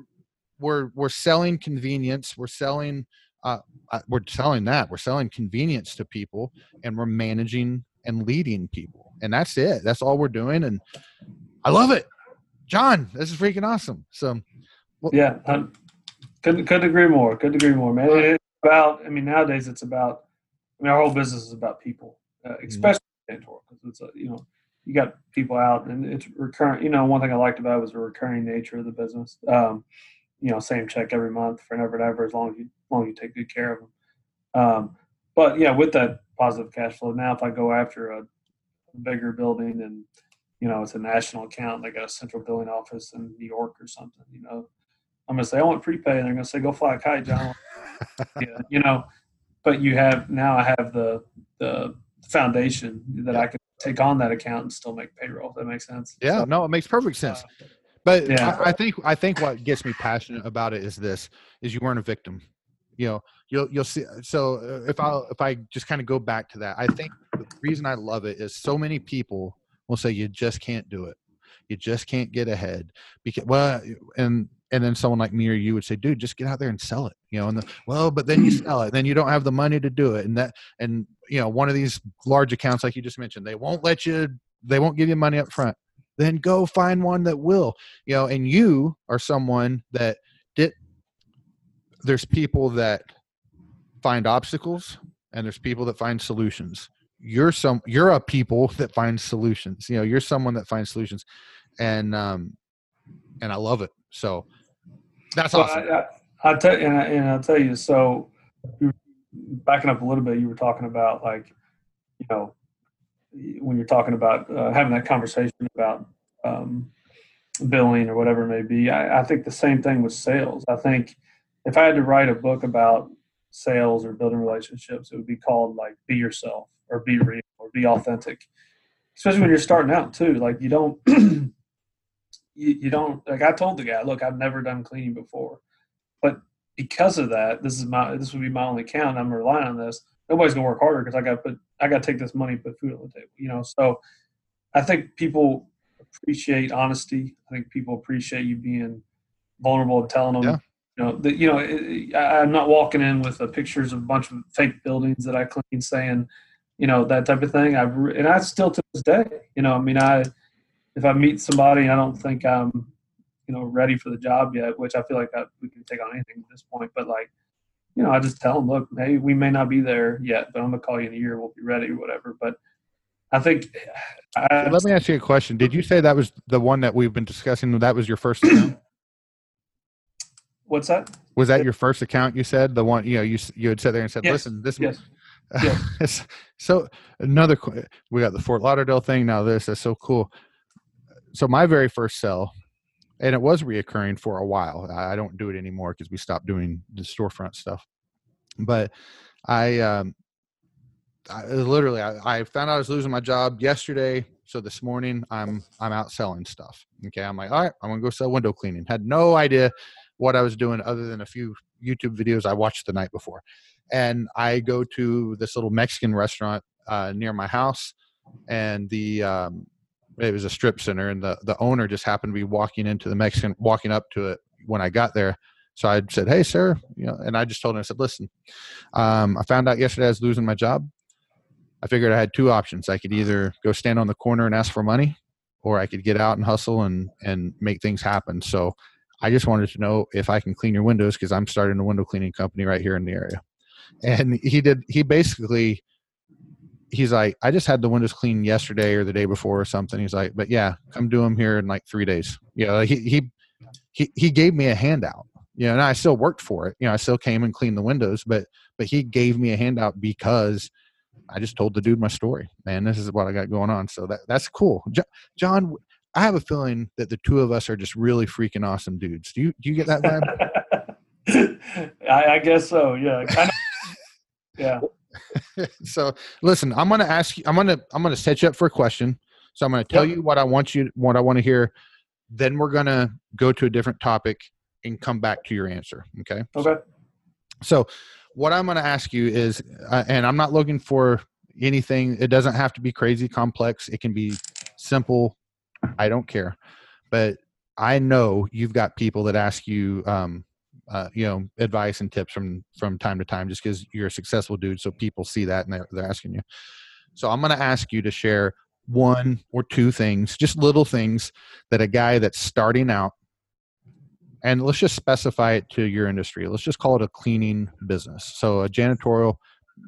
[SPEAKER 1] we're we're selling convenience. We're selling uh, uh we're selling that. We're selling convenience to people, and we're managing and leading people, and that's it. That's all we're doing, and I love it. John, this is freaking awesome. So,
[SPEAKER 2] well, yeah, I couldn't couldn't agree more. Couldn't agree more, man. It's about. I mean, nowadays it's about. I mean, our whole business is about people, uh, mm-hmm. especially because it's a, you know you got people out and it's recurrent. You know, one thing I liked about it was the recurring nature of the business. Um, you know, same check every month for never and ever as long as you as long as you take good care of them. Um, but yeah, with that positive cash flow, now if I go after a bigger building and you know, it's a national account. They got a central billing office in New York or something. You know, I'm gonna say I want prepay, and they're gonna say go fly a kite, John. yeah, you know, but you have now I have the the foundation that I can take on that account and still make payroll. If that makes sense.
[SPEAKER 1] Yeah, so, no, it makes perfect sense. Uh, but yeah. I, I think I think what gets me passionate about it is this: is you weren't a victim. You know, you'll you'll see. So uh, if I if I just kind of go back to that, I think the reason I love it is so many people will say you just can't do it you just can't get ahead because well and and then someone like me or you would say dude just get out there and sell it you know and the, well but then you sell it then you don't have the money to do it and that and you know one of these large accounts like you just mentioned they won't let you they won't give you money up front then go find one that will you know and you are someone that did there's people that find obstacles and there's people that find solutions. You're some you're a people that find solutions you know you're someone that finds solutions. And um and i love it. So that's well, awesome.
[SPEAKER 2] I, I, I tell you and, I, and i'll tell you so backing up a little bit you were talking about like you know when you're talking about uh, having that conversation about um, billing or whatever it may be I, I think the same thing with sales. I think if i had to write a book about sales or building relationships it would be called like be yourself or be real or be authentic. Especially when you're starting out too. Like you don't you, you don't like i told the guy look i've never done cleaning before. But because of that this is my this would be my only account i'm relying on this nobody's gonna work harder because i got to put I got to take this money, put food on the table. You know, so I think people appreciate honesty. I think people appreciate you being vulnerable and telling them.
[SPEAKER 1] Yeah.
[SPEAKER 2] You know, that you know, it- I, I'm not walking in with uh, pictures of a bunch of fake buildings that I clean, saying, you know, that type of thing. I and I still to this day, you know, I mean, I if I meet somebody, I don't think I'm, you know, ready for the job yet, which I feel like I, we can take on anything at this point. But like, you know, I just tell them, look, hey, we may not be there yet, but I'm gonna call you in a year. We'll be ready or whatever. But I think I,
[SPEAKER 1] Let me ask you a question. Did you say that was the one that we've been discussing? That was your first account?
[SPEAKER 2] what's that?
[SPEAKER 1] Was that your first account? You said the one you know you you had sat there and said,
[SPEAKER 2] Yes.
[SPEAKER 1] "Listen, this."
[SPEAKER 2] Yes.
[SPEAKER 1] so another we got the Fort Lauderdale thing now. This is so cool. So my very first sell, and it was reoccurring for a while. I don't do it anymore because we stopped doing the storefront stuff. But I, um, I literally I, I found out I was losing my job yesterday. So this morning I'm I'm out selling stuff. Okay, I'm like, all right, I'm gonna go sell window cleaning. Had no idea what I was doing other than a few YouTube videos I watched the night before. And I go to this little Mexican restaurant uh, near my house, and the um, it was a strip center, and the the owner just happened to be walking into the Mexican, walking up to it when I got there. So I said, "Hey, sir," you know, and I just told him, I said, "Listen, um, I found out yesterday I was losing my job. I figured I had two options. I could either go stand on the corner and ask for money, or I could get out and hustle and and make things happen. So I just wanted to know if I can clean your windows because I'm starting a window cleaning company right here in the area. And he did. He basically, he's like, I just had the windows cleaned yesterday or the day before or something. He's like, but yeah, come do them here in like three days. You know, he he he he gave me a handout. You know, and I still worked for it. You know, I still came and cleaned the windows, but but he gave me a handout because I just told the dude my story. Man, this is what I got going on. So that that's cool. Jo- John, I have a feeling that the two of us are just really freaking awesome dudes. Do you do you get that vibe?
[SPEAKER 2] I, I guess so. Yeah. Kind of, yeah.
[SPEAKER 1] so listen, I'm gonna ask you. I'm gonna I'm gonna set you up for a question. So I'm gonna tell
[SPEAKER 2] Yep.
[SPEAKER 1] you what I want you what I want to hear. Then we're gonna go to a different topic and come back to your answer. Okay.
[SPEAKER 2] Okay.
[SPEAKER 1] So, what I'm going to ask you is, uh, and I'm not looking for anything. It doesn't have to be crazy complex. It can be simple. I don't care. But I know you've got people that ask you, um, uh, you know, advice and tips from from time to time, just because you're a successful dude. So people see that and they're, they're asking you. So I'm going to ask you to share one or two things, just little things that a guy that's starting out and let's just specify it to your industry. Let's just call it a cleaning business. So a janitorial,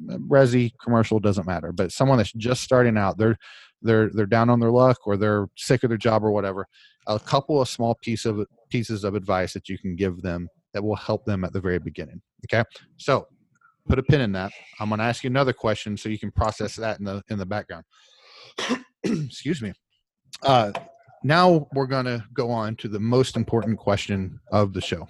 [SPEAKER 1] resi, commercial doesn't matter, but someone that's just starting out, they're they're they're down on their luck or they're sick of their job or whatever. A couple of small piece of pieces of advice that you can give them that will help them at the very beginning. Okay, so put a pin in that. I'm going to ask you another question so you can process that in the in the background. Excuse me. Uh, now we're going to go on to the most important question of the show.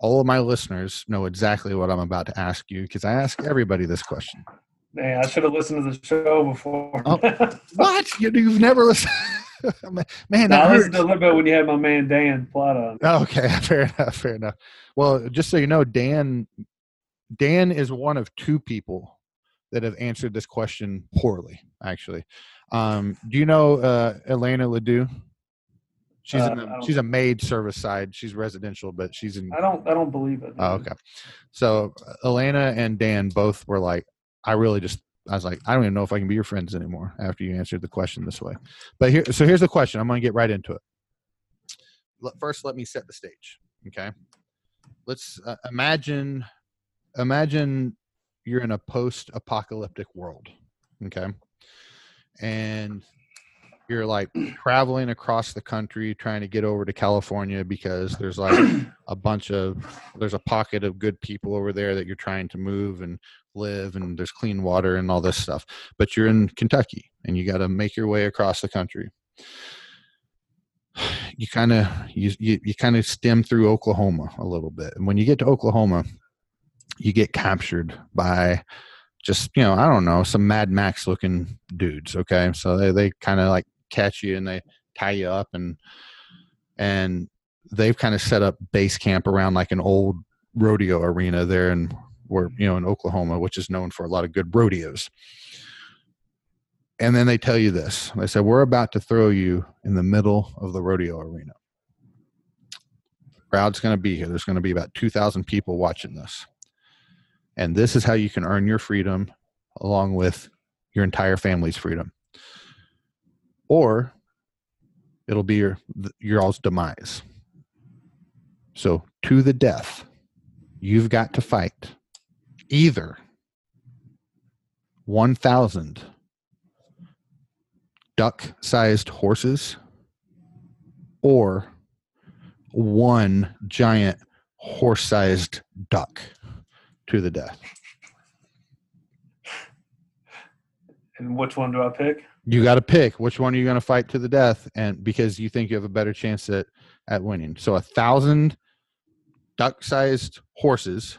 [SPEAKER 1] All of my listeners know exactly what I'm about to ask you because I ask everybody this question.
[SPEAKER 2] Man, I should have listened to the show before.
[SPEAKER 1] Oh. What? You, you've never listened? Man,
[SPEAKER 2] No,
[SPEAKER 1] that
[SPEAKER 2] I
[SPEAKER 1] hurts.
[SPEAKER 2] listened a little bit when you had my man Dan Platt on.
[SPEAKER 1] Okay, fair enough. Fair enough. Well, just so you know, Dan, Dan is one of two people that have answered this question poorly. Actually, um, do you know uh, Elena Ledoux? She's
[SPEAKER 2] Uh,
[SPEAKER 1] in the, she's a maid service side. She's residential, but she's in.
[SPEAKER 2] I don't. I don't believe it.
[SPEAKER 1] Oh, okay. So Elena and Dan both were like, I really just, I was like, I don't even know if I can be your friends anymore after you answered the question this way. But here, so here's the question. I'm going to get right into it. First, let me set the stage. Okay. Let's uh, imagine, imagine you're in a post-apocalyptic world. Okay. And you're like traveling across the country trying to get over to California because there's like a bunch of there's a pocket of good people over there that you're trying to move and live and there's clean water and all this stuff but you're in kentucky and you got to make your way across the country. You kind of you, you, you kind of stem through oklahoma a little bit and when you get to oklahoma you get captured by just you know i don't know some mad max looking dudes okay? So they, they kind of like catch you and they tie you up and and they've kind of set up base camp around like an old rodeo arena there in where you know in Oklahoma, which is known for a lot of good rodeos. And then they tell you this. They said, We're about to throw you in the middle of the rodeo arena. The Crowd's going to be here. There's going to be about 2,000 people watching this. And this is how you can earn your freedom along with your entire family's freedom. Or it'll be your your all's demise. So to the death, you've got to fight either 1,000 duck sized horses or one giant horse sized duck to the death.
[SPEAKER 2] And which one do I pick?
[SPEAKER 1] You got to pick which one are you going to fight to the death, and because you think you have a better chance at at winning. So a thousand duck sized horses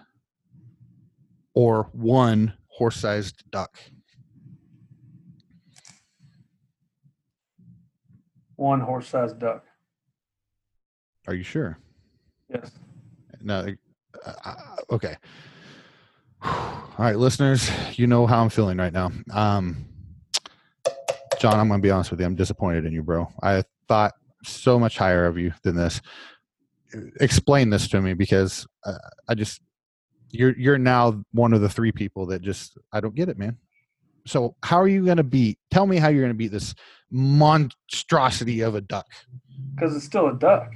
[SPEAKER 1] or one horse sized duck.
[SPEAKER 2] One horse sized duck.
[SPEAKER 1] Are you sure?
[SPEAKER 2] Yes.
[SPEAKER 1] No. Uh, okay. All right, listeners, you know how I'm feeling right now. Um, John, I'm going to be honest with you. I'm disappointed in you, bro. I thought so much higher of you than this. Explain this to me because uh, I just you're you're now one of the three people that just I don't get it, man. So how are you going to beat? Tell me how you're going to beat this monstrosity of a duck.
[SPEAKER 2] Because it's still a duck.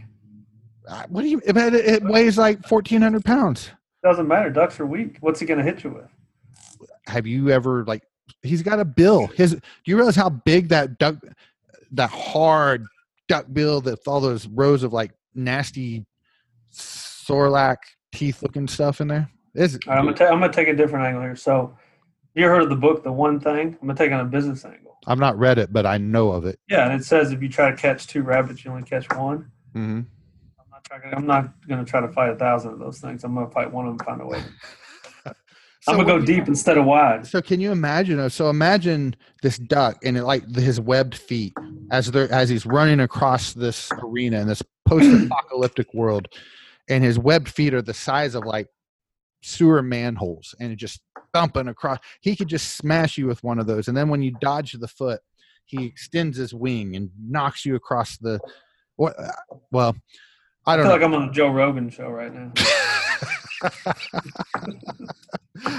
[SPEAKER 1] Uh, what do you? It, it weighs like 1,400 pounds.
[SPEAKER 2] Doesn't matter. Ducks are weak. What's he going to hit you with?
[SPEAKER 1] Have you ever like he's got a bill. His do you realize how big that duck that hard duck bill that all those rows of like nasty Sarlacc teeth looking stuff in there? Is
[SPEAKER 2] right, I'm gonna ta- I'm gonna take a different angle here. So you heard of the book The One Thing? I'm gonna take on a business angle.
[SPEAKER 1] I've not read it, but I know of it.
[SPEAKER 2] Yeah, and it says if you try to catch two rabbits, you only catch one.
[SPEAKER 1] Mm-hmm.
[SPEAKER 2] I'm not trying. I'm not gonna try to fight a thousand of those things. I'm gonna fight one of them. Find a way. So I'm gonna go deep instead of wide.
[SPEAKER 1] So can you imagine? So imagine this duck and it, like his webbed feet as they're as he's running across this arena in this post-apocalyptic world, and his webbed feet are the size of like sewer manholes, and it just thumping across. He could just smash you with one of those, and then when you dodge the foot, he extends his wing and knocks you across the. What? Well, I don't
[SPEAKER 2] I feel
[SPEAKER 1] know.
[SPEAKER 2] like I'm on the Joe Rogan show right now.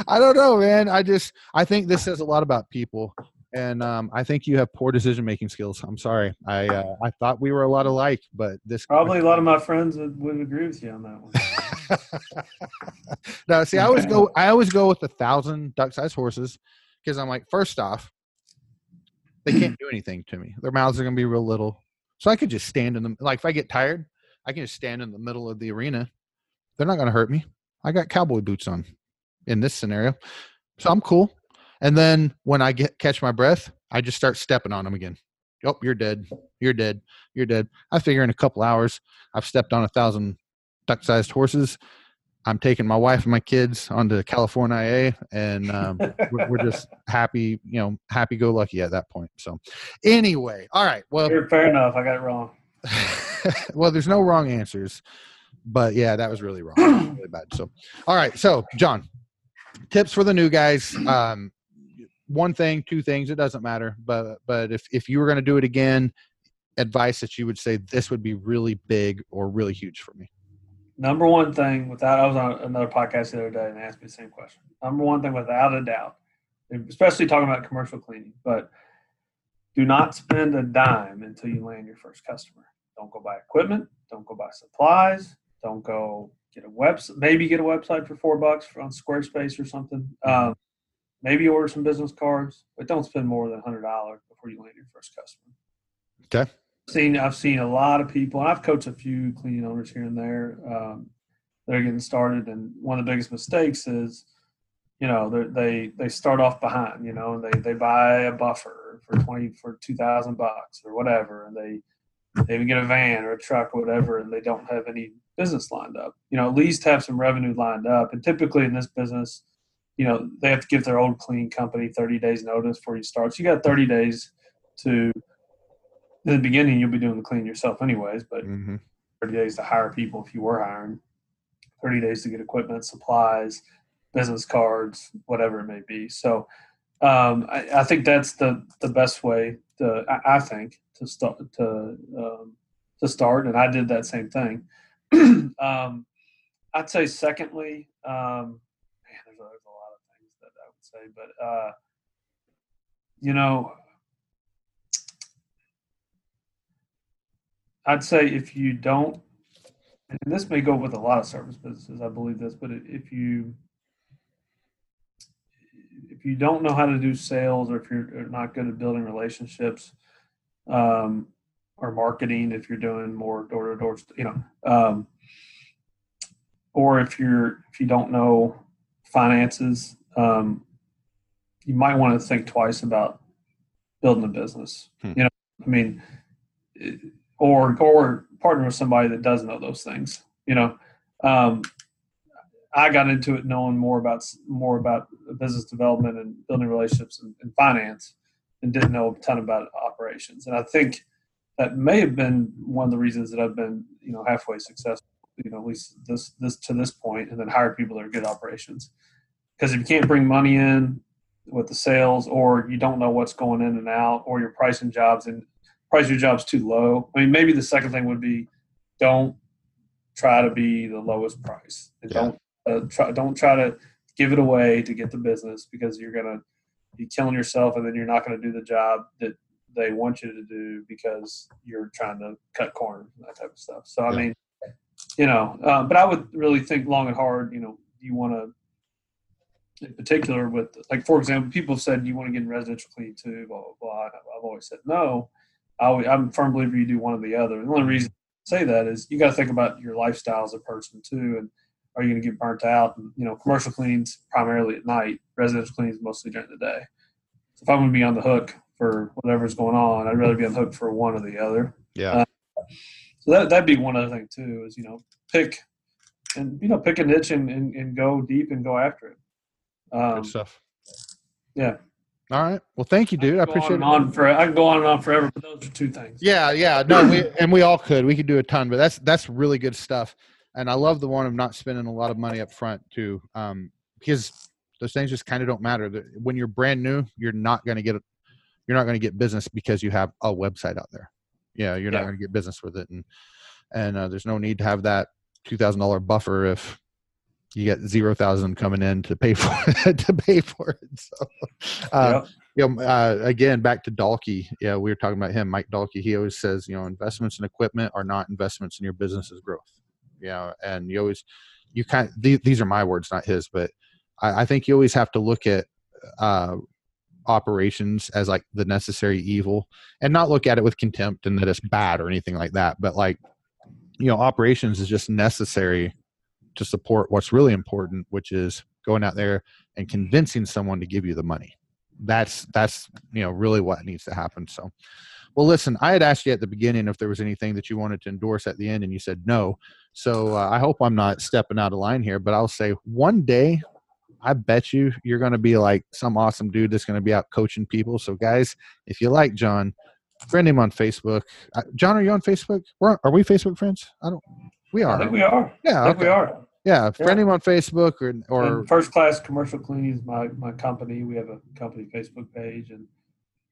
[SPEAKER 1] I don't know, man. I just I think this says a lot about people, and um, I think you have poor decision making skills. I'm sorry. I uh, I thought we were a lot alike, but this
[SPEAKER 2] probably a lot of my friends would, would agree with you on that
[SPEAKER 1] one. no, see, I always go I always go with a thousand duck sized horses because I'm like, first off, they can't do anything to me. Their mouths are gonna be real little, so I could just stand in them. Like if I get tired, I can just stand in the middle of the arena. They're not gonna hurt me. I got cowboy boots on in this scenario. So I'm cool. And then when I get catch my breath, I just start stepping on them again. Oh, you're dead. You're dead. You're dead. I figure in a couple hours, I've stepped on a thousand duck-sized horses. I'm taking my wife and my kids onto California IA, and um, we're, we're, just happy, you know, happy-go-lucky at that point. So, anyway, all right. Well,
[SPEAKER 2] fair enough. I got it wrong.
[SPEAKER 1] well, there's no wrong answers, but yeah, that was really wrong, really bad. So, all right. So, John, tips for the new guys um, one thing two things it doesn't matter but but if, if you were going to do it again advice that you would say this would be really big or really huge for me
[SPEAKER 2] number one thing without i was on another podcast the other day and they asked me the same question number one thing without a doubt especially talking about commercial cleaning but do not spend a dime until you land your first customer don't go buy equipment don't go buy supplies don't go get a website, maybe get a website for four bucks on Squarespace or something. Um, maybe order some business cards, but don't spend more than a hundred dollars before you land your first customer.
[SPEAKER 1] Okay.
[SPEAKER 2] Seen I've seen a lot of people, and I've coached a few cleaning owners here and there um, that are getting started, and one of the biggest mistakes is, you know, they they start off behind, you know, and they they buy a buffer for twenty for two thousand bucks or whatever, and they they even get a van or a truck or whatever, and they don't have any business lined up. You know, at least have some revenue lined up. And typically in this business, you know, they have to give their old clean company 30 days notice before you start. So you got 30 days to, in the beginning, you'll be doing the clean yourself anyways, but mm-hmm. 30 days to hire people if you were hiring, 30 days to get equipment, supplies, business cards, whatever it may be. So um, I, I, think that's the the best way to I, I think to start to um, to start, and I did that same thing. um, I'd say secondly, um, man, there's, there's, a lot of things that I would say, but uh, you know, I'd say if you don't, and this may go with a lot of service businesses, I believe this, but if you if you don't know how to do sales or if you're not good at building relationships um, or marketing, if you're doing more door to door, you know, um, or if you're if you don't know finances, um, you might want to think twice about building a business. Hmm. You know, I mean, or or partner with somebody that does know those things. You know, um, I got into it knowing more about more about business development and building relationships and, and, finance, and didn't know a ton about operations. And I think that may have been one of the reasons that I've been you know halfway successful. You know, at least this this to this point, and then hire people that are good operations. Because if you can't bring money in with the sales, or you don't know what's going in and out, or you're pricing jobs and price your jobs too low. I mean, maybe the second thing would be don't try to be the lowest price. And yeah. Don't uh, try, don't try to give it away to get the business because you're gonna be killing yourself, and then you're not going to do the job that they want you to do because you're trying to cut corners and that type of stuff. So I mean, you know, uh, but I would really think long and hard. You know, you want to, in particular, with like for example, people have said you want to get in residential cleaning too. Blah blah blah. I've always said no. I, am a firm believer you do one or the other. The only reason I say that is you got to think about your lifestyle as a person too, and are you going to get burnt out? And, you know, commercial cleans primarily at night, residential cleans mostly during the day. So if I'm going to be on the hook for whatever's going on, I'd rather be on the hook for one or the other.
[SPEAKER 1] Yeah. Uh,
[SPEAKER 2] so that that'd be one other thing too is you know pick and you know pick a niche and, and, and go deep and go after it.
[SPEAKER 1] Um, Good stuff.
[SPEAKER 2] Yeah.
[SPEAKER 1] All right. Well, thank you, dude. I, I appreciate
[SPEAKER 2] on it. On for, I can go on and on forever, but those are two things.
[SPEAKER 1] Yeah, yeah. No, we and we all could. We could do a ton, but that's that's really good stuff. And I love the one of not spending a lot of money up front too, um, because those things just kind of don't matter. When you're brand new, you're not going to get you're not going to get business because you have a website out there. Yeah, you're yeah. not going to get business with it, and and uh, there's no need to have that two thousand dollar buffer if you get zero thousand coming in to pay for it to pay for it. So, uh, you know, uh, again, back to Dalkey. Yeah, we were talking about him, Mike Dalkey. He always says, you know, investments in equipment are not investments in your business's growth. You know, and you always, you kind. Of, these, these are my words, not his, but I, I think you always have to look at uh, operations as like the necessary evil, and not look at it with contempt and that it's bad or anything like that. But like, you know, operations is just necessary to support what's really important, which is going out there and convincing someone to give you the money. That's that's you know really what needs to happen. So, well, listen, I had asked you at the beginning if there was anything that you wanted to endorse at the end, and you said no. So uh, I hope I'm not stepping out of line here, but I'll say one day I bet you you're going to be like some awesome dude that's going to be out coaching people. So, guys, if you like John, friend him on Facebook. Uh, John, are you on Facebook? We're, are we Facebook friends? I don't. We are.
[SPEAKER 2] I think we are.
[SPEAKER 1] Yeah,
[SPEAKER 2] I think okay. we are.
[SPEAKER 1] Yeah, friend yeah. him on Facebook or or
[SPEAKER 2] and First Class Commercial Cleaning is my my company. We have a company Facebook page and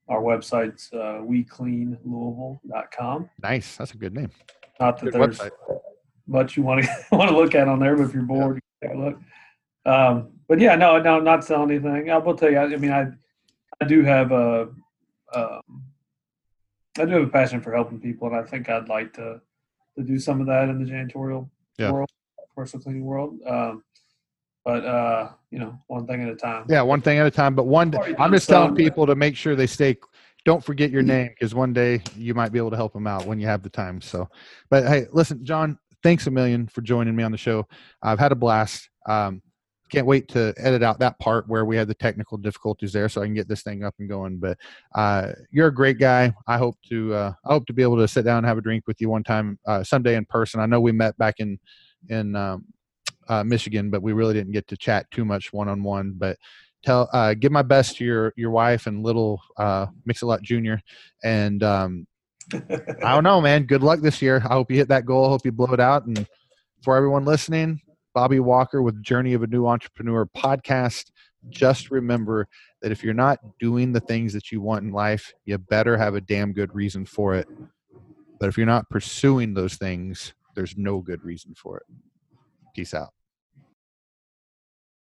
[SPEAKER 2] our website's uh, wecleanlouisville.com.
[SPEAKER 1] Nice, that's a good name.
[SPEAKER 2] Not that good there's website. much you want to want to look at on there, but if you're bored, yeah. take a look. Um, but yeah, no, no, not selling anything. I will tell you. I, I mean, I I do have a um, I do have a passion for helping people, and I think I'd like to to do some of that in the janitorial yeah. world commercial cleaning world. Um, but uh, you know, one thing at a time.
[SPEAKER 1] Yeah, one thing at a time. But one, I'm just telling people to make sure they stay. Don't forget your name because one day you might be able to help them out when you have the time. So, but hey, listen, John, thanks a million for joining me on the show. I've had a blast. Um, can't wait to edit out that part where we had the technical difficulties there so i can get this thing up and going but uh, you're a great guy i hope to uh, i hope to be able to sit down and have a drink with you one time uh, someday in person i know we met back in in um, uh, Michigan, but we really didn't get to chat too much one on one. But tell, uh, give my best to your your wife and little uh, Mix-a-Lot Junior, and um, I don't know, man. Good luck this year. I hope you hit that goal. I hope you blow it out. And for everyone listening, Bobby Walker with Journey of a New Entrepreneur podcast. Just remember that if you're not doing the things that you want in life, you better have a damn good reason for it. But if you're not pursuing those things, there's no good reason for it. Peace out.